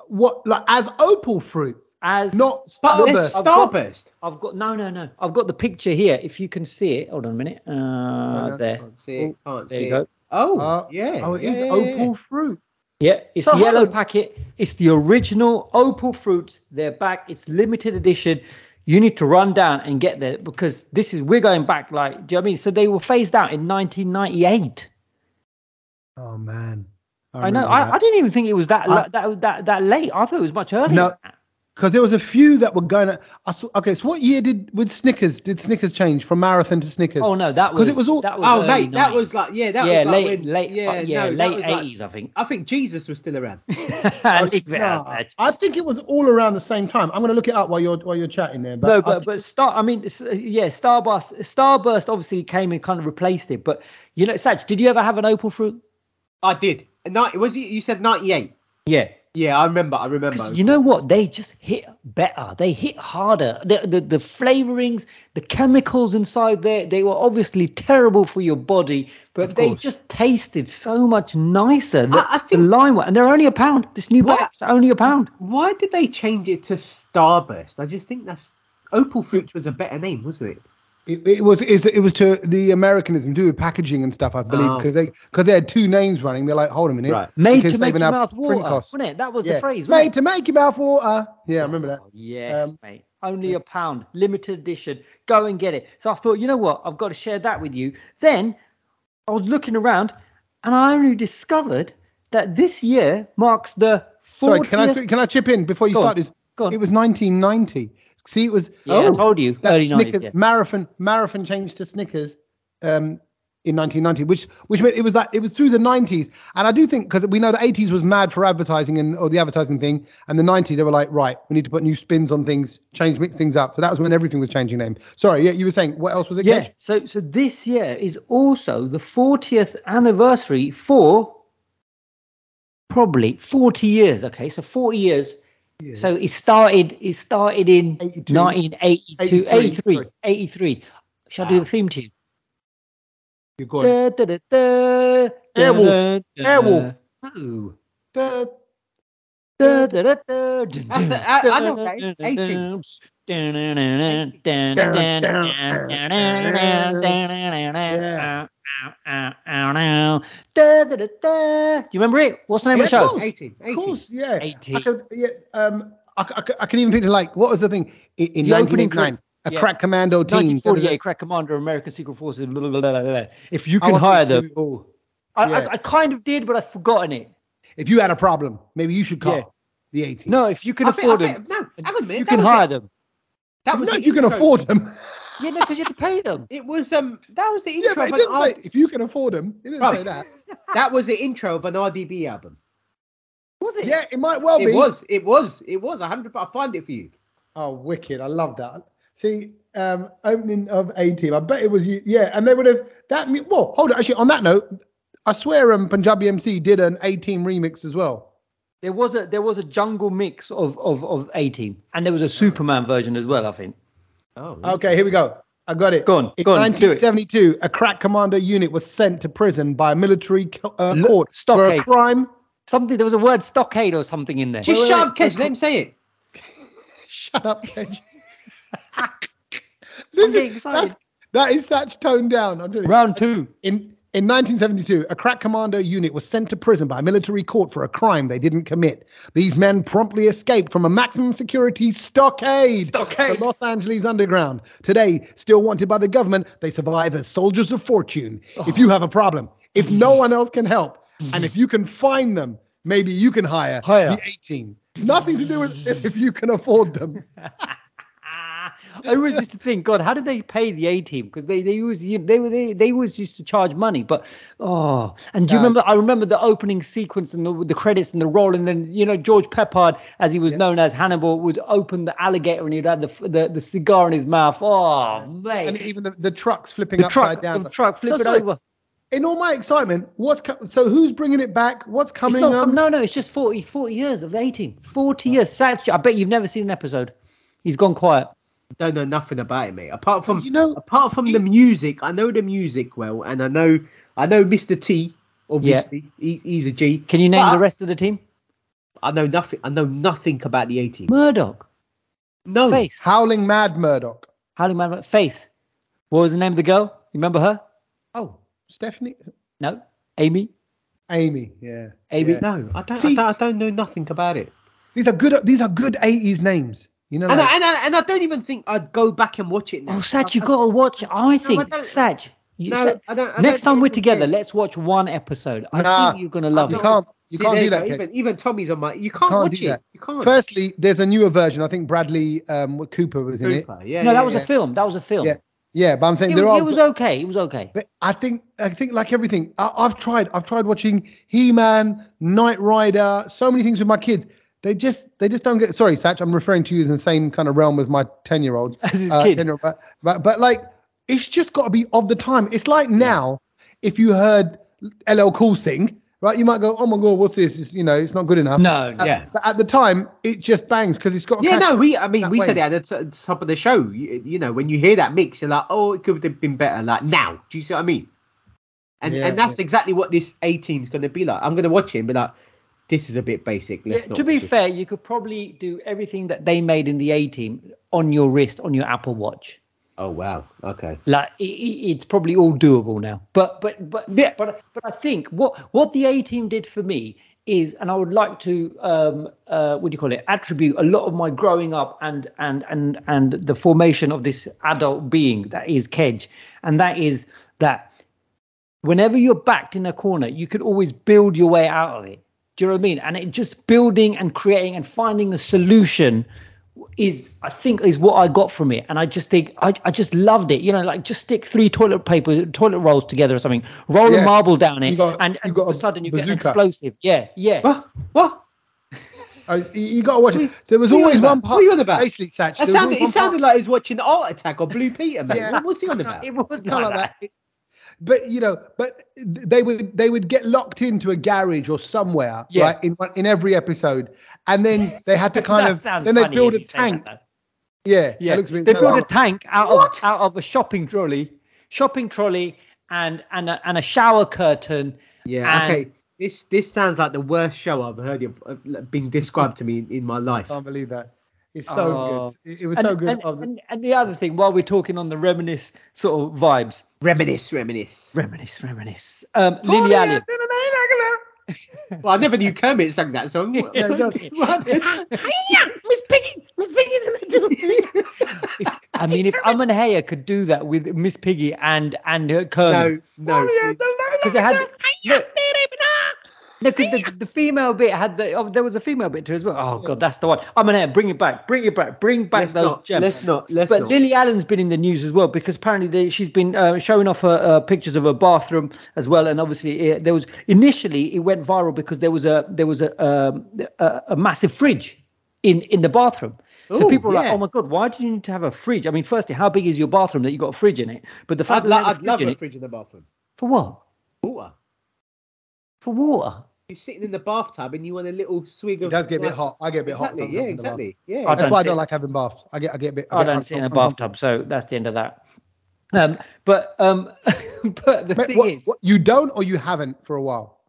S1: What like as opal fruit,
S2: as
S1: not
S3: but
S1: starburst.
S3: it's
S2: I've got-
S3: Starburst.
S2: I've got no, no, no. I've got the picture here. If you can see it, hold on a minute. Uh,
S1: no.
S2: there,
S3: Can't see it. Can't
S2: there
S3: see
S2: you
S3: it.
S2: go.
S3: Oh,
S1: Uh,
S3: yeah.
S1: Oh, it
S3: yeah,
S1: is
S3: yeah, yeah,
S1: opal
S3: yeah.
S1: fruit.
S2: Yeah, it's
S1: So hold
S2: yellow
S1: on.
S2: packet. It's the original opal fruits. They're back. It's limited edition. You need to run down and get there because this is we're going back like do you know what I mean? So they were phased out in 1998.
S1: Oh man.
S2: I, know. I, I didn't even think it was that
S1: I-
S2: that that that late. I thought it was much earlier.
S1: No.
S2: Than that.
S1: because there was a few that were going to. I saw, okay, so what year did with Snickers did Snickers change from marathon to Snickers?
S2: Oh no, that
S1: 'Cause
S2: was because
S1: it was all-
S2: that was
S3: Oh,
S2: early
S3: late. That was like yeah, that
S2: yeah,
S3: was like
S2: late,
S3: when,
S2: late,
S3: yeah,
S2: uh, yeah,
S3: no,
S2: late
S3: was like-
S2: eighties, I think.
S3: I think Jesus was still around.
S2: Leave it
S1: Nah. I think it was all around the same time. I'm going to look it up while you're while you're chatting there. But
S2: no,
S1: I
S2: but
S1: think-
S2: but Star. I mean, yeah, Starburst. Starburst obviously came and kind of replaced it. But you know, Sach, did you ever have an Opal fruit?
S3: I did. Night was it? You said ninety eight.
S2: Yeah.
S3: Yeah, I remember. I remember.
S2: you know what? They just hit better. They hit harder. The, the the flavorings, the chemicals inside there, they were obviously terrible for your body, but
S3: Of
S2: they just tasted so much nicer. The,
S3: I- I
S2: the lime one, and they're only a pound. This new bat's only a pound.
S3: Why did they change it to Starburst? I just think that's Opal Fruits was a better name, wasn't it?
S1: It, it was it was to the Americanism, do with packaging and stuff, I believe,
S3: Oh.
S1: because they because they had two names running. They're like, hold a minute,
S3: Right.
S2: Made
S1: can
S2: to make your mouth water, wasn't it? That was
S1: Yeah.
S2: the phrase. wasn't
S1: made
S2: it?
S1: to make your mouth water. Yeah, I remember that.
S2: Oh, Yes,
S1: Um,
S2: mate. Only a pound, limited edition. Go and get it. So I thought, you know what? I've got to share that with you. Then I was looking around, and I only discovered that this year marks the 40th.
S1: Sorry, can I can I chip in before you
S2: Go on,
S1: start this? It was 1990. See, it was
S2: Yeah, I
S3: Oh,
S2: told you.
S1: that Snickers
S2: Yeah.
S1: marathon marathon changed to Snickers um, in 1990, which which meant it was that it was through the 90s, and I do think because we know the 80s was mad for advertising and or the advertising thing, and the 90s they were like, right, we need to put new spins on things, change mix things up. So that was when everything was changing name. Sorry, yeah, you were saying what else was it?
S2: Yeah.
S1: Kej?
S2: So so this year is also the 40th anniversary for probably 40 years. Okay, so 40 years. Yeah. So it started. It started in 1982,
S1: 83,
S2: 83. Shall. I do the theme tune?
S1: You're going.
S2: Da, da, da,
S1: Airwolf. Airwolf.
S2: Oh.
S3: That's know 80
S2: ow. Da, da, da, da. Do you remember it? What's the name
S1: Yeah,
S2: of the
S1: of
S2: show?
S1: course.
S3: 18.
S1: Of course, yeah.
S2: 80.
S1: I could, yeah. Um, I, c- I, c- I can even picture like what was the thing in, in
S2: The opening
S1: 1989? A
S2: Yeah.
S1: crack commando team.
S2: 1948, crack commander, American Secret Forces. Blah, blah, blah, blah, blah. If you can hire them,
S1: it all.
S2: I,
S1: yeah.
S2: I, I kind of did, but I've forgotten it.
S1: If you had a problem, maybe you should call
S2: Yeah.
S1: the A Team.
S2: No, if you can
S3: I think,
S2: afford
S3: I
S2: them,
S3: think, no, hang on a
S2: you can hire
S3: it.
S2: them.
S3: That was
S1: no,
S3: the
S1: you can afford them.
S2: Yeah, no, because you have to pay them.
S3: It was um that was the
S1: yeah,
S3: intro
S1: but it
S3: of an
S1: didn't
S3: R-
S1: if you can afford them, it didn't
S3: Right.
S1: say that.
S3: that was the intro of an RDB album.
S2: Was it?
S1: Yeah, it might well be.
S3: It was, it was, it was. a hundred. I'll find it for you.
S1: Oh, wicked! I love that. See, um, opening of A Team. I bet it was you. Yeah, and they would have that. me- Well, hold on. Actually, on that note, I swear, um, Punjabi MC did an A Team remix as well.
S2: There was a there was a jungle mix of of of A Team, and there was a Superman version as well. I think.
S3: Oh,
S1: Okay, here we go. I got it.
S2: Go on,
S1: In
S2: go on, do it.
S1: 1972, a crack commando unit was sent to prison by a military co- uh,
S2: Look,
S1: court for a crime.
S2: Something there was a word stockade or something in there.
S3: just
S1: wait,
S3: shut
S1: wait,
S3: up,
S1: Kej.
S3: Let him say it.
S1: Shut up,
S2: Kej.
S1: Listen,
S2: getting
S1: that's, that is such toned down. I'm telling you.
S2: Round two.
S1: In in 1972, a crack commando unit was sent to prison by a military court for a crime they didn't commit. These men promptly escaped from a maximum security stockade,
S2: Stockade.
S1: the Los Angeles underground. Today, still wanted by the government, they survive as soldiers of fortune. If you have a problem, if no mm. one else can help, mm. and if you can find them, maybe you can hire,
S2: Hire.
S1: the A Team. Nothing to do with if you can afford them.
S2: I always used to think, God, how did they pay the A team? Because they they always they were they, they always used to charge money. But oh, and do you
S1: No.
S2: remember? I remember the opening sequence and the, the credits and the roll, and then you know George Peppard, as he was
S1: Yeah.
S2: known as Hannibal, would open the alligator and he'd had the the, the cigar in his mouth. Oh
S1: right
S2: And
S1: even the, the trucks flipping
S2: the
S1: upside
S2: truck,
S1: down.
S2: the truck, flipping
S1: So
S2: over.
S1: In all my excitement, what's co- so who's bringing it back? What's coming?
S2: not,
S1: um,
S2: no, no, it's just 40, 40 years of the A team. 40 years. Sach, I bet you've never seen an episode. He's gone quiet.
S3: Don't know nothing about it, mate. Apart from
S1: you know,
S3: apart from the music, I know the music well, and I know I know Mr. T. Obviously, he, he's a G.
S2: Can you name
S3: But
S2: the rest of the team?
S3: I know nothing. I know nothing about the 18.
S2: Murdock,
S3: No,
S2: Face,
S1: Howling Mad Murdock.
S2: Howling Man, Face. What was the name of the girl? You remember her?
S1: Oh, Stephanie,
S2: No, Amy.
S1: Amy. Yeah,
S2: Amy.
S1: yeah.
S3: no, I don't,
S1: See-
S3: I don't. I don't know nothing about it.
S1: These are good. These are good eighties names. You know,
S3: And,
S1: like,
S3: I, and, I, and I don't even think I'd go back and watch it now.
S2: Oh, Sach, you
S3: I-
S2: got to watch. I think,
S3: don't-
S2: Sach, you,
S3: No,
S2: Sach,
S3: I don't. I
S2: next
S3: don't
S2: time we're together,
S3: it's-
S2: let's watch one episode. I
S1: Nah,
S2: think you're gonna love it.
S1: you
S2: it.
S1: can't. You
S3: See,
S1: can't do that.
S3: Even, even Tommy's on my. You can't,
S1: can't
S3: watch
S1: do
S3: it.
S1: that.
S3: You can't.
S1: Firstly, there's a newer version. I think Bradley um, Cooper was in it.
S3: Yeah,
S2: no,
S3: yeah,
S2: that was
S3: yeah.
S2: a film. That was a film.
S1: Yeah, Yeah, but I'm saying
S2: It,
S1: there
S2: was-
S1: are.
S2: it was okay. It was okay.
S1: But I think I think like everything, I, I've tried. I've tried watching He-Man, Knight Rider, so many things with my kids. They just they just don't get. Sorry, Sach, I'm referring to you as in the same kind of realm as my ten year olds.
S2: As his
S1: Uh,
S2: kid.
S1: but, but but like it's just got to be of the time. It's like now, if you heard LL Cool Singh, right, you might go, "Oh my god, what's this?" It's, you know, it's not good enough.
S2: No,
S1: Uh,
S3: yeah.
S1: But at the time, it just bangs because it's got.
S3: Yeah, no, we. I mean,
S1: that
S3: we said
S1: way.
S3: it at the top of the show. You, you know, when you hear that mix, you're like, oh, it could have been better. Like now, do you see what I mean? And
S1: Yeah,
S3: and that's exactly what this A team's going to be like. I'm going to watch it and be like, this is a bit basic. Let's
S2: Yeah,
S3: not
S2: to be fair, you could probably do everything that they made in the A team on your wrist on your Apple Watch.
S3: Oh wow. Okay.
S2: Like it, it- it's probably all doable now. But but but
S3: Yeah.
S2: but but I think what what the A team did for me is, and I would like to um uh what do you call it? Attribute a lot of my growing up and and and and the formation of this adult being that is Kej, and that is that whenever you're backed in a corner, you could always build your way out of it. Do you know what I mean? And it just building and creating and finding a solution is I think is what I got from it. And I just think I, I just loved it. You know, like just stick three toilet paper toilet rolls together or something, roll
S1: Yeah.
S2: a marble down it,
S1: got-
S2: and,
S1: you
S2: and
S1: got
S2: all of
S1: a
S2: a sudden you get an explosive. Yeah, yeah.
S3: What? What?
S1: Uh, you, you got to watch it. There was
S3: What are you
S1: always
S3: on
S1: one
S3: about?
S1: part.
S3: What are you on about?
S1: Basically, Sach.
S3: That
S1: there was
S3: sounded, it
S1: one part-
S3: sounded like he was watching Art Attack or Blue Peter, man.
S1: Yeah.
S3: What was he on about?
S2: It was
S1: kind
S2: like
S1: of
S2: that.
S1: like that. But you know, but they would they would get locked into a garage or somewhere,
S2: Yeah.
S1: right? In in every episode, and then they had to kind
S2: That
S1: of
S2: sounds
S1: then they build a
S2: you say that,
S1: tank. Yeah,
S2: Yeah,
S1: looks a bit
S2: they
S1: terrible.
S2: built a tank out of out of a shopping trolley, shopping trolley, and and a, and a shower curtain.
S3: Yeah.
S2: And-
S3: okay. This this sounds like the worst show I've heard of, of being described to me in, in my life.
S1: I can't believe that. It's so
S2: Oh.
S1: good. It, it was
S2: And,
S1: so good.
S2: and,
S1: Oh, the-
S2: and, and the other thing, while we're talking on the reminisce sort of vibes,
S3: Reminisce, reminisce.
S2: reminisce, reminisce. Um, Lily Allen.
S3: Well, I never knew Kermit sang that song.
S1: Yeah, he does.
S3: What? Miss Piggy, Miss Piggy's in the door.
S2: I mean, if Aman Hayer could do that with Miss Piggy and and her Kermit,
S3: No, no.
S2: because it had look, no, 'cause the, the female bit had the oh, there was a female bit too as well. Oh god, that's the one. Aman Hayer, bring it back, bring it back, bring back
S3: Let's
S2: those
S3: not,
S2: gems.
S3: let's not. Let's
S2: but
S3: not.
S2: Lily Allen's been in the news as well because apparently they, she's been uh, showing off her uh, pictures of her bathroom as well, and obviously it, there was initially it went viral because there was a there was a um, a, a massive fridge in in the bathroom. So
S3: Ooh,
S2: people were like, "Oh my god, why do you need to have a fridge?" I mean, firstly, how big is your bathroom that you got a fridge in it? But the fact
S3: I'd,
S2: that
S3: lo-
S2: they had a
S3: I'd love
S2: fridge in
S3: a fridge in the bathroom.
S2: for what?
S3: Water.
S2: For water.
S3: You're sitting in the bathtub and you want a little swig of.
S1: it
S3: of.
S1: does get a bit hot. I get a bit hot.
S3: Exactly.
S1: sometimes
S3: Yeah,
S1: in the bath.
S3: exactly. Yeah.
S1: That's
S2: don't
S1: why I don't like having baths. I get I get a bit.
S2: I
S1: get
S2: don't sit in a bathtub, so that's the end of that. Um, but um, but the
S1: But
S2: thing
S1: what,
S2: is,
S1: what, you don't or you haven't for a while.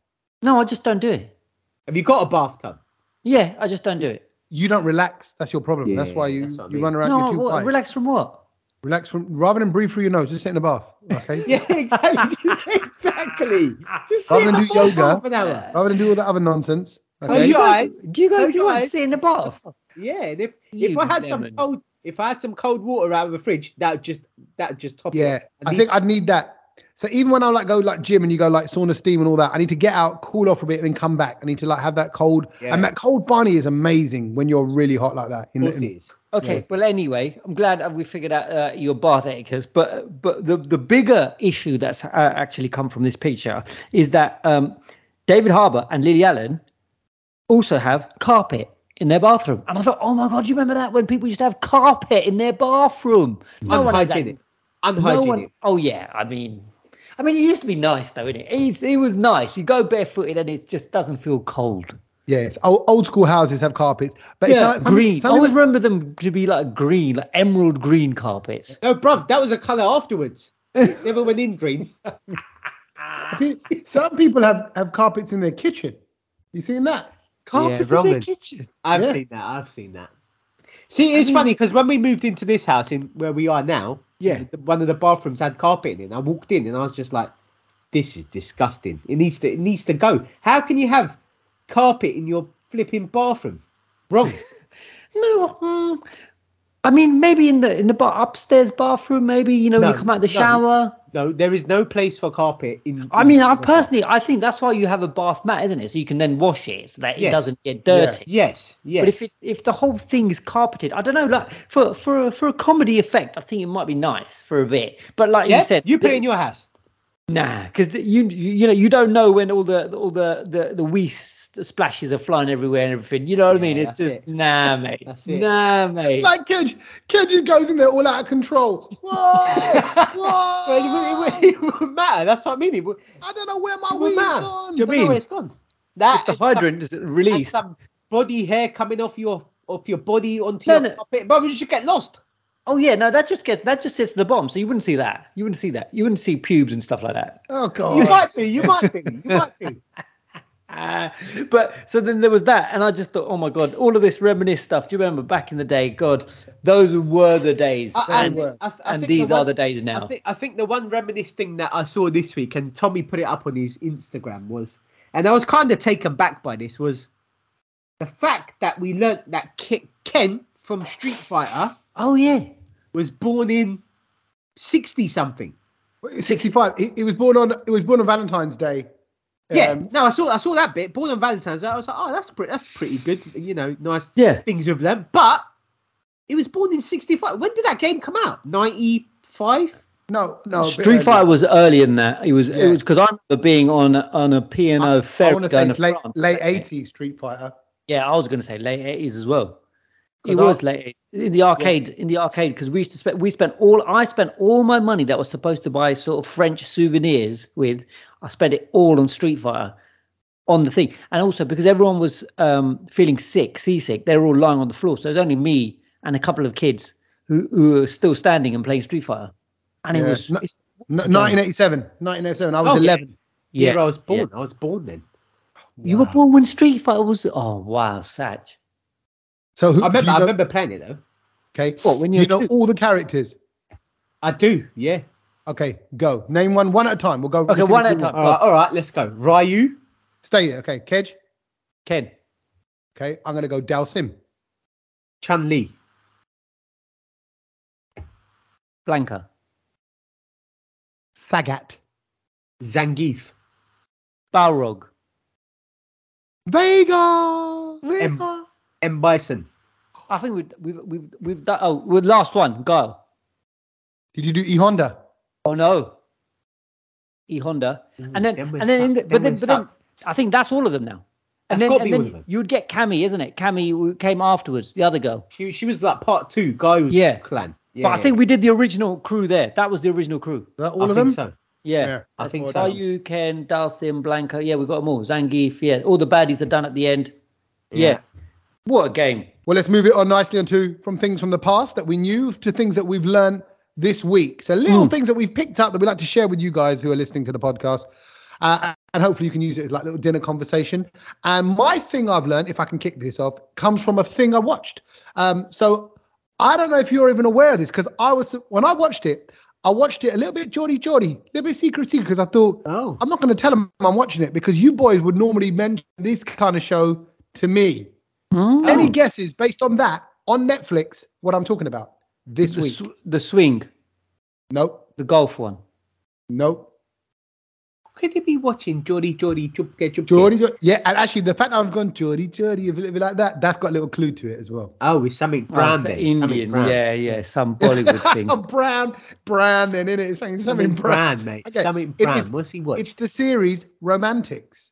S2: no, I just don't do it.
S3: Have you got a bathtub?
S2: Yeah, I just don't do it.
S1: You don't relax. That's your problem. that's why you
S3: that's what I
S1: you run around.
S2: No,
S1: you're too
S2: what, relax from what?
S1: Relax from rather than breathe through your nose. Just sit in the bath. Okay.
S3: Yeah, exactly. Just- exactly. Just sit
S1: Rather
S3: in
S1: than
S3: the
S1: do
S3: bath
S1: yoga.
S3: half an hour.
S1: rather than do all that other nonsense.
S3: Close
S1: Okay.
S3: your eyes.
S2: Do you guys
S3: Close
S2: do
S3: your
S2: want to
S3: eyes.
S2: sit in the bath?
S3: Yeah, and if if
S2: You
S3: I had some
S2: lemons.
S3: cold if I had some cold water out of the fridge, that would just that would just top it.
S1: Yeah,
S3: off.
S1: I
S3: need-
S1: think I'd need that. So even when I like go like gym and you go like sauna steam and all that, I need to get out, cool off a bit, and then come back. I need to like have that cold.
S3: Yeah.
S1: And that cold bunny is amazing when you're really hot like that.
S3: Of
S1: In,
S3: course
S1: in-
S3: it is.
S2: Okay,
S3: Yes.
S2: well, anyway, I'm glad we figured out uh, your bath etiquette. But but the the bigger issue that's uh, actually come from this picture is that um, David Harbour and Lily Allen also have carpet in their bathroom, and I thought, oh my god, do you remember that when people used to have carpet in their bathroom? No one has that.
S3: Unhygienic.
S2: No
S3: Unhygienic.
S2: one. Oh yeah, I mean, I mean, it used to be nice though, didn't it? It's, it was nice. You go barefooted and it just doesn't feel cold.
S1: yes, old, old school houses have carpets, but it's
S2: Yeah,
S1: like something-
S2: green. I always
S1: that-
S2: remember them to be like green, like emerald green carpets.
S3: No, bruv, that was a colour afterwards. It Never went in green.
S1: some people have have carpets in their kitchen. You seen that?
S2: Carpets in their kitchen.
S3: I've
S1: Yeah.
S3: seen that. I've seen that. See, it's funny because when we moved into this house in where we are now,
S2: Yeah.
S3: the- one of the bathrooms had carpet in it. And I walked in and I was just like, "This is disgusting. It needs to. It needs to go. How can you have carpet in your flipping bathroom? Wrong.
S2: No, mm, I mean, maybe in the in the bar, upstairs bathroom. Maybe you know when
S3: No,
S2: you come out the shower.
S3: No, there is no place for carpet in.
S2: I mean, I personally, I think that's why you have a bath mat, isn't it? So you can then wash it so that it
S3: Yes.
S2: doesn't get dirty.
S3: Yes, yes.
S2: But if it, if the whole thing is carpeted, I don't know. Like for for a- for a comedy effect, I think it might be nice for a bit. But like
S3: yeah,
S2: you said,
S3: you put it in your house.
S2: Nah, because you, you you know you don't know when all the all the the the wee splashes are flying everywhere and everything. You know what I mean? It's just
S3: it.
S2: nah, mate.
S3: That's it.
S2: Nah, mate.
S1: Like Kej, Kej just goes in there all out of control. Whoa, whoa!
S3: Well, it, it, it wouldn't matter. That's what I mean. It, would-
S1: I don't know where my
S3: it
S1: weed's gone.
S3: Do you
S2: Do
S3: know where
S2: mean?
S3: it's gone? That
S2: If the hydrant is
S3: and
S2: released.
S3: some body hair coming off your off your body onto
S2: No,
S3: your
S2: no.
S3: carpet, but you should get lost.
S2: Oh yeah, no, that just gets that just gets to the bomb. So you wouldn't see that. You wouldn't see that. You wouldn't see pubes and stuff like that.
S1: Oh god!
S3: You might be. You might be. You might be.
S2: Ah, but so then there was that, and I just thought, oh my god, all of this reminisce stuff. Do you remember back in the day? God, those were the days,
S3: I-
S2: and,
S1: were.
S3: I, I
S2: and these
S3: the
S2: are the days
S3: I
S2: now.
S3: think I think the one reminisce thing that I saw this week, and Tommy put it up on his Instagram, was, and I was kind of taken back by this, was the fact that we learnt that Ken from Street Fighter
S2: Oh yeah,
S3: was born in sixty something.
S1: Sixty-five. He, he was born on. It was born on Valentine's Day.
S3: Yeah,
S1: Um,
S3: no, I saw I saw that bit. Born on Valentine's Day. I was like, oh, that's pretty that's pretty good. You know, nice
S2: yeah.
S3: things with them. But he was born in sixty five. When did that game come out? Ninety five.
S1: No, no.
S2: Street. Fighter was earlier than that. It was it was because I remember being on on a P and
S1: I,
S2: O ferry
S1: want to say
S2: going
S1: it's
S2: to
S1: late
S2: France.
S1: late eighties Street Fighter.
S2: Yeah, I was going to say late eighties as well. It
S1: 'Cause I-
S2: was late in the arcade. In the arcade, because we used to spend. We spent all. I spent all my money that was supposed to buy sort of French souvenirs with. I spent it all on Street Fighter, on the thing, and also because everyone was um, feeling sick, seasick. They were all lying on the floor. So it was only me and a couple of kids who, who were still standing and playing Street Fighter. And it was.
S1: No-
S2: it's-
S1: 1987. 1987. I was
S3: Oh, yeah.
S1: 11.
S3: Yeah,
S2: yeah,
S3: I was born.
S2: yeah.
S3: I was born then.
S2: You were born when Street Fighter was. Oh wow, Sach.
S1: So who?
S3: I remember.
S1: you
S3: I remember playing it though.
S1: okay.
S2: What when you
S1: you know all the characters?
S3: I do. Yeah.
S1: Okay, go. Name one one at a time. We'll go.
S2: Okay, one at a time.
S1: win.
S3: All right. All right. Let's go. Ryu.
S1: Stay there. Okay, Kej.
S2: Ken
S1: Okay, I'm gonna go Dhalsim.
S3: Chun Li.
S2: Blanka.
S1: Sagat.
S3: Zangief.
S2: Balrog.
S1: Vega.
S3: M. M. Bison.
S2: I think we've we've we've, we've done. Oh, we're last one. Go.
S1: Did you do E Honda?
S2: Oh no. E Honda, mm-hmm. and then
S3: Then
S2: and then, in the,
S3: stuck.
S2: but
S3: Then
S2: then but then. I think that's all of them now. And
S3: That's
S2: then, and then
S3: all of them.
S2: you'd get Cammy, isn't it? Cammy came afterwards, the other girl.
S3: She she was like part two. Guy's
S2: Yeah.
S3: clan. Yeah,
S2: but I think we did the original crew there. That was the original crew.
S1: Is that
S3: I
S1: all of
S3: think
S1: them?
S3: So.
S2: Yeah,
S1: Yeah,
S3: I think so.
S2: You Ken, Dhalsim, Blanka. Yeah, we got them all. Zangief. Yeah, all the baddies are done at the end. Yeah. What a game.
S1: Well, let's move it on nicely onto from things from the past that we knew to things that we've learned this week. So little things that we've picked up that we'd like to share with you guys who are listening to the podcast. Uh, and hopefully you can use it as like little dinner conversation. And my thing I've learned, if I can kick this off, comes from a thing I watched. Um, so I don't know if you're even aware of this because I was when I watched it, I watched it a little bit Geordie Geordie, a little bit secret secret because I thought
S3: Oh.
S1: I'm not going to tell them I'm watching it because you boys would normally mention this kind of show to me.
S2: Hmm?
S1: Any guesses based on that on Netflix? What I'm talking about this
S2: the,
S1: week?
S2: sw- the swing,
S1: Nope,
S2: the golf one.
S1: nope.
S3: Could they be watching Geordie Geordie Jump Get Jump?
S1: Geordie, Geordie- yeah, and actually the fact that I've gone Geordie, Geordie, a little bit like that, that's got a little clue to it as well.
S3: Oh, it's something
S2: Oh,
S3: brown
S2: it's. Indian.
S3: Something brown.
S2: Yeah, yeah, some Bollywood thing.
S1: brown, brown, then in it, something, something
S3: Something
S1: brown.
S3: brown, mate.
S1: Okay,
S3: Something
S1: it
S3: brown.
S1: is-
S3: What's he watch?
S1: It's the series Romantics.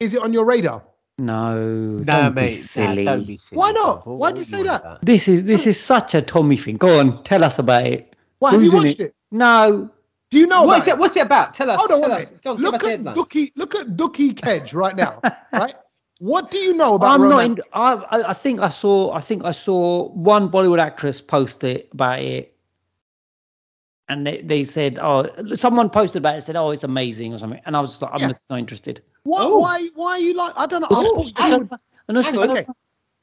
S1: Is it on your radar?
S2: No,
S3: No,
S2: don't
S3: mate.
S2: be silly.
S3: Nah, don't be silly.
S1: Why not? Why'd
S3: what
S1: you say
S3: want
S1: that?
S2: This is this is such a Tommy thing. Go on, tell us about it.
S1: Why have you watched it?
S2: No,
S1: Do you know
S3: What is it? What's it about? Tell us.
S1: Hold on
S3: tell us.
S1: minute.
S3: Go on,
S1: Look at. Dookie, look at Dookie Kej right now, right? What do you know about it?
S2: I'm not. In, I, I think I saw. I think I saw one Bollywood actress post it about it, and they, they said, "Oh, someone posted about it. and Said, oh, it's amazing or something." And I was just like, "I'm
S1: Yeah.
S2: just not interested."
S1: Why,
S3: Oh.
S1: why, why are you like? I don't know.
S3: Oh,
S1: I-
S3: hang
S2: And I was
S3: on.
S1: Okay.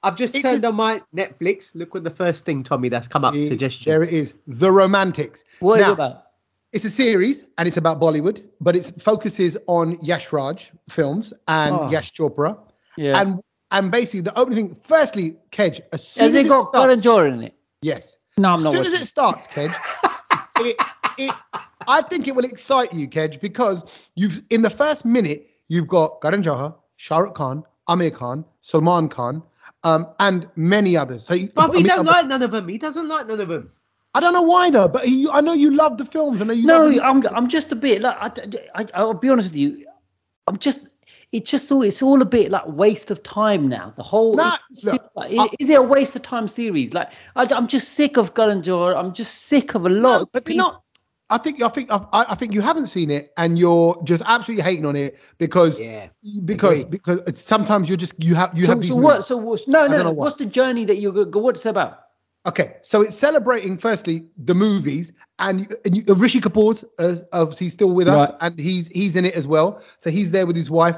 S3: I've just
S1: It's
S3: turned
S1: just-
S3: on my Netflix. Look what the first thing, Tommy, that's come up.
S1: See,
S3: Suggestion.
S1: There it is. The Romantics.
S2: What is
S1: Now,
S2: it about?
S1: It's a series and it's about Bollywood, but it focuses on Yash Raj films and
S2: Oh.
S1: Yash Chopra.
S2: Yeah.
S1: And and basically the opening thing, firstly, Kej, as soon
S2: Has
S1: as
S2: it
S1: it
S2: got
S1: starts,
S2: Karan Johar in it?
S1: yes,
S2: No, I'm
S1: as
S2: not.
S1: soon as it starts, Kej, it, it, I think it will excite you, Kej, because you've in the first minute you've got Karan Johar, Shah Rukh Khan, Aamir Khan, Salman Khan, um, and many others. So, you-
S3: But
S1: I
S3: he
S1: mean,
S3: don't like none of them. He doesn't like none of them.
S1: I don't know why though, but he, I know you love the films. I know you.
S2: no,
S1: love
S2: I'm I'm just a bit like I, I I'll be honest with you. I'm just it's just all it's all a bit like waste of time now. The whole
S1: Nah,
S2: it just
S1: look,
S2: like-
S1: I-
S2: is it a waste of time series? Like I, I'm just sick of Gullinger. I'm just sick of a lot.
S1: No,
S2: of
S1: but they're
S2: people-
S1: not. I think I think I, I think you haven't seen it, and you're just absolutely hating on it because
S3: Yeah.
S1: because
S3: Agreed.
S1: because it's, sometimes you're just you have you
S2: So,
S1: have these.
S2: so what? So what's, no, no.
S1: what.
S2: What's the journey that you're go? What's it about?
S1: Okay, so it's celebrating firstly the movies, and, you- and you, Rishi Kapoor's uh, obviously still with us, and he's he's in it as well. So he's there with his wife,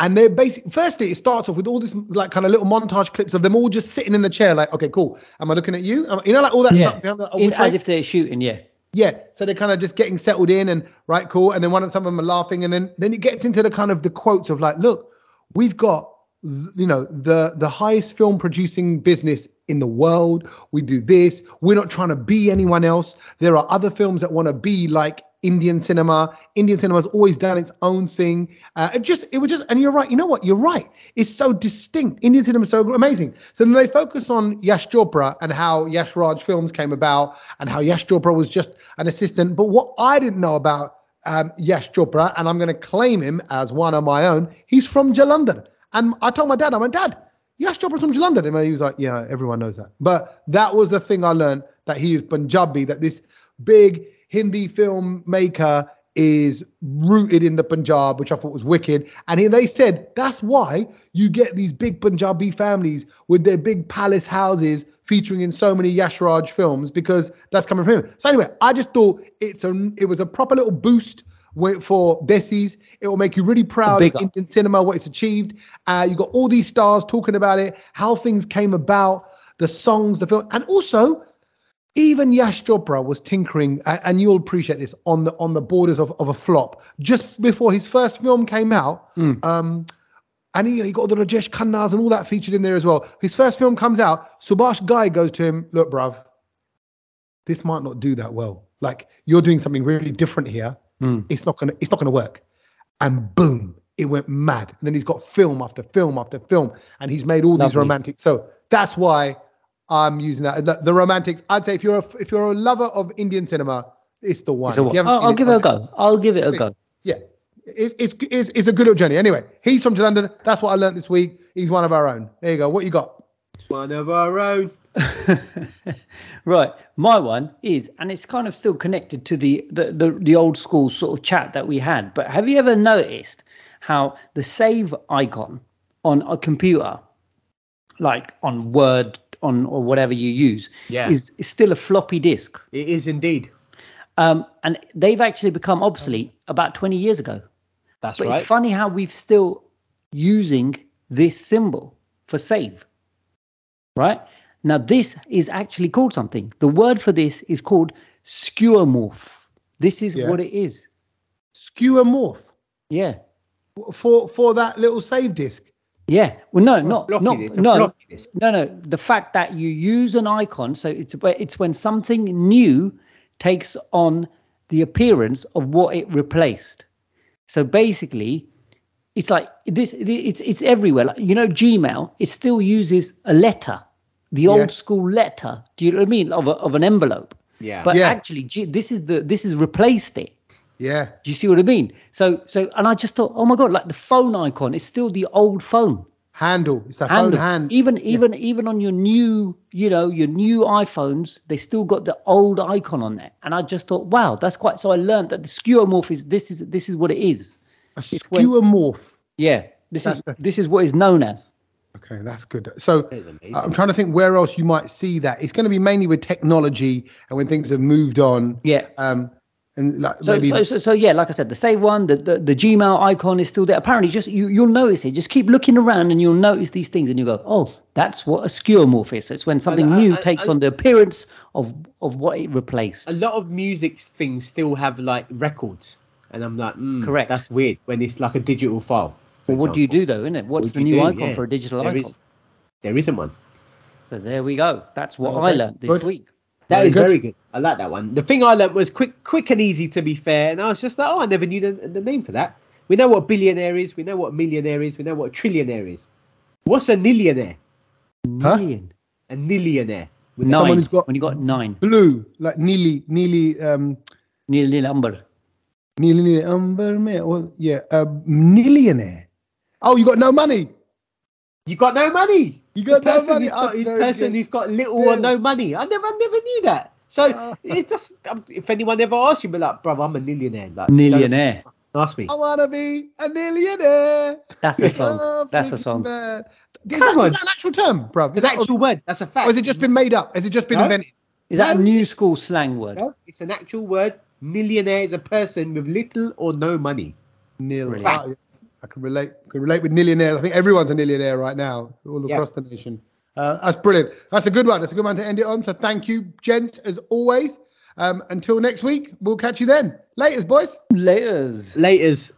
S1: and they're basically firstly it starts off with all this like kind of little montage clips of them all just sitting in the chair, like okay, cool. Am I looking at you? Am you know, like all that
S2: Yeah.
S1: stuff behind the, oh,
S2: In, as if they're shooting. Yeah.
S1: Yeah, so they're kind of just getting settled in and right, cool. And then one of some of them are laughing, and then then it gets into the kind of the quotes of like, look, we've got you know the the highest film producing business in the world. We do this. We're not trying to be anyone else. There are other films that want to be like Indian cinema. Indian cinema's always done its own thing. Uh, it just it was just, and you're right. You know what? You're right. It's so distinct. Indian cinema is so amazing. So then they focus on Yash Chopra and how Yash Raj films came about and how Yash Chopra was just an assistant. But what I didn't know about um, Yash Chopra, and I'm going to claim him as one of my own, he's from Jalandhar. And I told my dad, I went, Dad, Yash Chopra's from Jalandhar. And he was like, Yeah, everyone knows that. But that was the thing I learned that he is Punjabi, that this big Hindi filmmaker is rooted in the Punjab, which I thought was wicked. And they said that's why you get these big Punjabi families with their big palace houses featuring in so many Yash Raj films because that's coming from him. So anyway, I just thought it's a it was a proper little boost wi- for Desis. It will make you really proud of. Indian cinema, what it's achieved. Uh, you got all these stars talking about it, how things came about, the songs, the film, and also even Yash Chopra was tinkering, and you'll appreciate this on the on the borders of, of a flop just before his first film came out. Um, and he, he got the Rajesh Khannas and all that featured in there as well. His first film comes out. Subhash Ghai goes to him, "Look, bruv, this might not do that well. Like you're doing something really different here. It's not gonna it's not gonna work." And boom, it went mad. And then he's got film after film after film, and he's made all these
S2: Lovely.
S1: romantic. So that's why I'm using that. The, the romantics. I'd say if you're a if you're a lover of Indian cinema, it's the one.
S2: So
S1: If you
S2: I'll,
S1: seen
S2: I'll
S1: it's
S2: give it a go. I'll give it a go.
S1: yeah, it's, it's it's it's a good little journey. Anyway, he's from London. That's what I learned this week. He's one of our own. There you go. What you got?
S3: One of our own.
S2: Right, my one is, and it's kind of still connected to the, the the the old school sort of chat that we had. But have you ever noticed how the save icon on a computer, like on Word, on or whatever you use,
S3: Yeah.
S2: is, is still a floppy disk,
S3: It is indeed.
S2: um, and they've actually become obsolete about twenty years ago.
S3: That's
S2: But
S3: right.
S2: it's funny how we've still using this symbol for save. Right? Now this is actually called something. The word for this is called skeuomorph. This is
S1: Yeah.
S2: what it is.
S1: Skewer morph
S2: Yeah.
S1: for for that little save disc.
S2: Yeah. Well no, not not no. No, no. The fact that you use an icon, so it's it's when something new takes on the appearance of what it replaced. So basically, it's like this. It's it's everywhere. Like you know, Gmail. It still uses a letter, the
S1: Yeah.
S2: old school letter. Do you know what I mean? Of a, of an envelope.
S3: Yeah.
S2: But
S1: Yeah.
S2: actually, G, this is the this has replaced it.
S1: Yeah,
S2: Do you see what I mean? So so, and I just thought, oh my god, like the phone icon is still the old phone
S1: handle. It's that phone
S2: and
S1: hand.
S2: even even even on your new you know your new iphones they still got the old icon on there and i just thought wow that's quite so i learned that the skeuomorph is this is this is what it is
S1: A
S2: when-
S1: skewer morph.
S2: yeah this
S1: That's
S2: is
S1: the-
S2: this is what is known as
S1: Okay, that's good. So
S3: That is.
S1: I'm trying to think where else you might see that. It's going to be mainly with technology and when things have moved on.
S2: yeah
S1: Um, and like
S2: so,
S1: maybe
S2: so, so, so yeah like i said the save one the, the the gmail icon is still there apparently just you, you'll notice it just keep looking around and you'll notice these things and you go oh that's what a skeuomorph is it's when something
S3: I-
S2: new
S3: I-
S2: takes
S3: I-
S2: on the appearance of of what it replaced
S3: a lot of music things still have like records, and I'm like, mm,
S2: Correct.
S3: That's weird when it's like a digital file.
S2: well, what do you do though isn't it what's
S3: What
S2: the new
S3: do?
S2: icon
S3: Yeah.
S2: for a digital
S3: There
S2: icon
S3: is- there isn't one.
S2: So there we go. That's what
S1: Okay,
S2: I learned this
S1: good.
S2: week.
S3: That
S1: Very
S3: is
S1: good.
S3: very good. I like that one. The thing I learned was quick, quick and easy. To be fair, and I was just like, oh, I never knew the, the name for that. We know what billionaire is. We know what millionaire is. We know what trillionaire is. What's a nillionaire?
S1: Huh?
S2: Million.
S3: A nillionaire. With
S2: Nine.
S1: Someone who's got-
S2: when you got nine.
S1: Blue, like nearly, nearly, um,
S2: Nil nil umber.
S1: nearly, nearly, umber, me- well, yeah, a nillionaire. Oh, you got no money.
S3: You got no money.
S1: You
S3: The
S1: got no
S3: person
S1: money.
S3: who's got,
S1: That's
S3: who's person
S1: good.
S3: who's got little or no money. I never, I never knew that. So
S1: Uh.
S3: it just, um, if anyone ever asks you, be like, bro, I'm a nillionaire. Like,
S2: Millionaire.
S3: Ask me.
S1: I wanna be a millionaire.
S2: That's a song. That's a song.
S1: man. Is
S3: Come
S1: that,
S3: on.
S1: is that an actual term, bro?
S3: Is It's an actual word. That's a fact.
S1: Or has it just been made up? Has it just been
S3: No.
S1: invented?
S2: Is that a new school slang word?
S3: No, it's an actual word. Nillionaire is a person with little or no money.
S1: Nil.
S2: Brilliant.
S1: Yeah. I can relate. Can relate with nillionaires. I think everyone's a nillionaire right now, all
S3: Yeah.
S1: across the nation. Uh, that's brilliant. That's a good one. That's a good one to end it on. So thank you, gents, as always. Um, until next week, we'll catch you then. Laters, boys.
S2: Laters.
S3: Laters.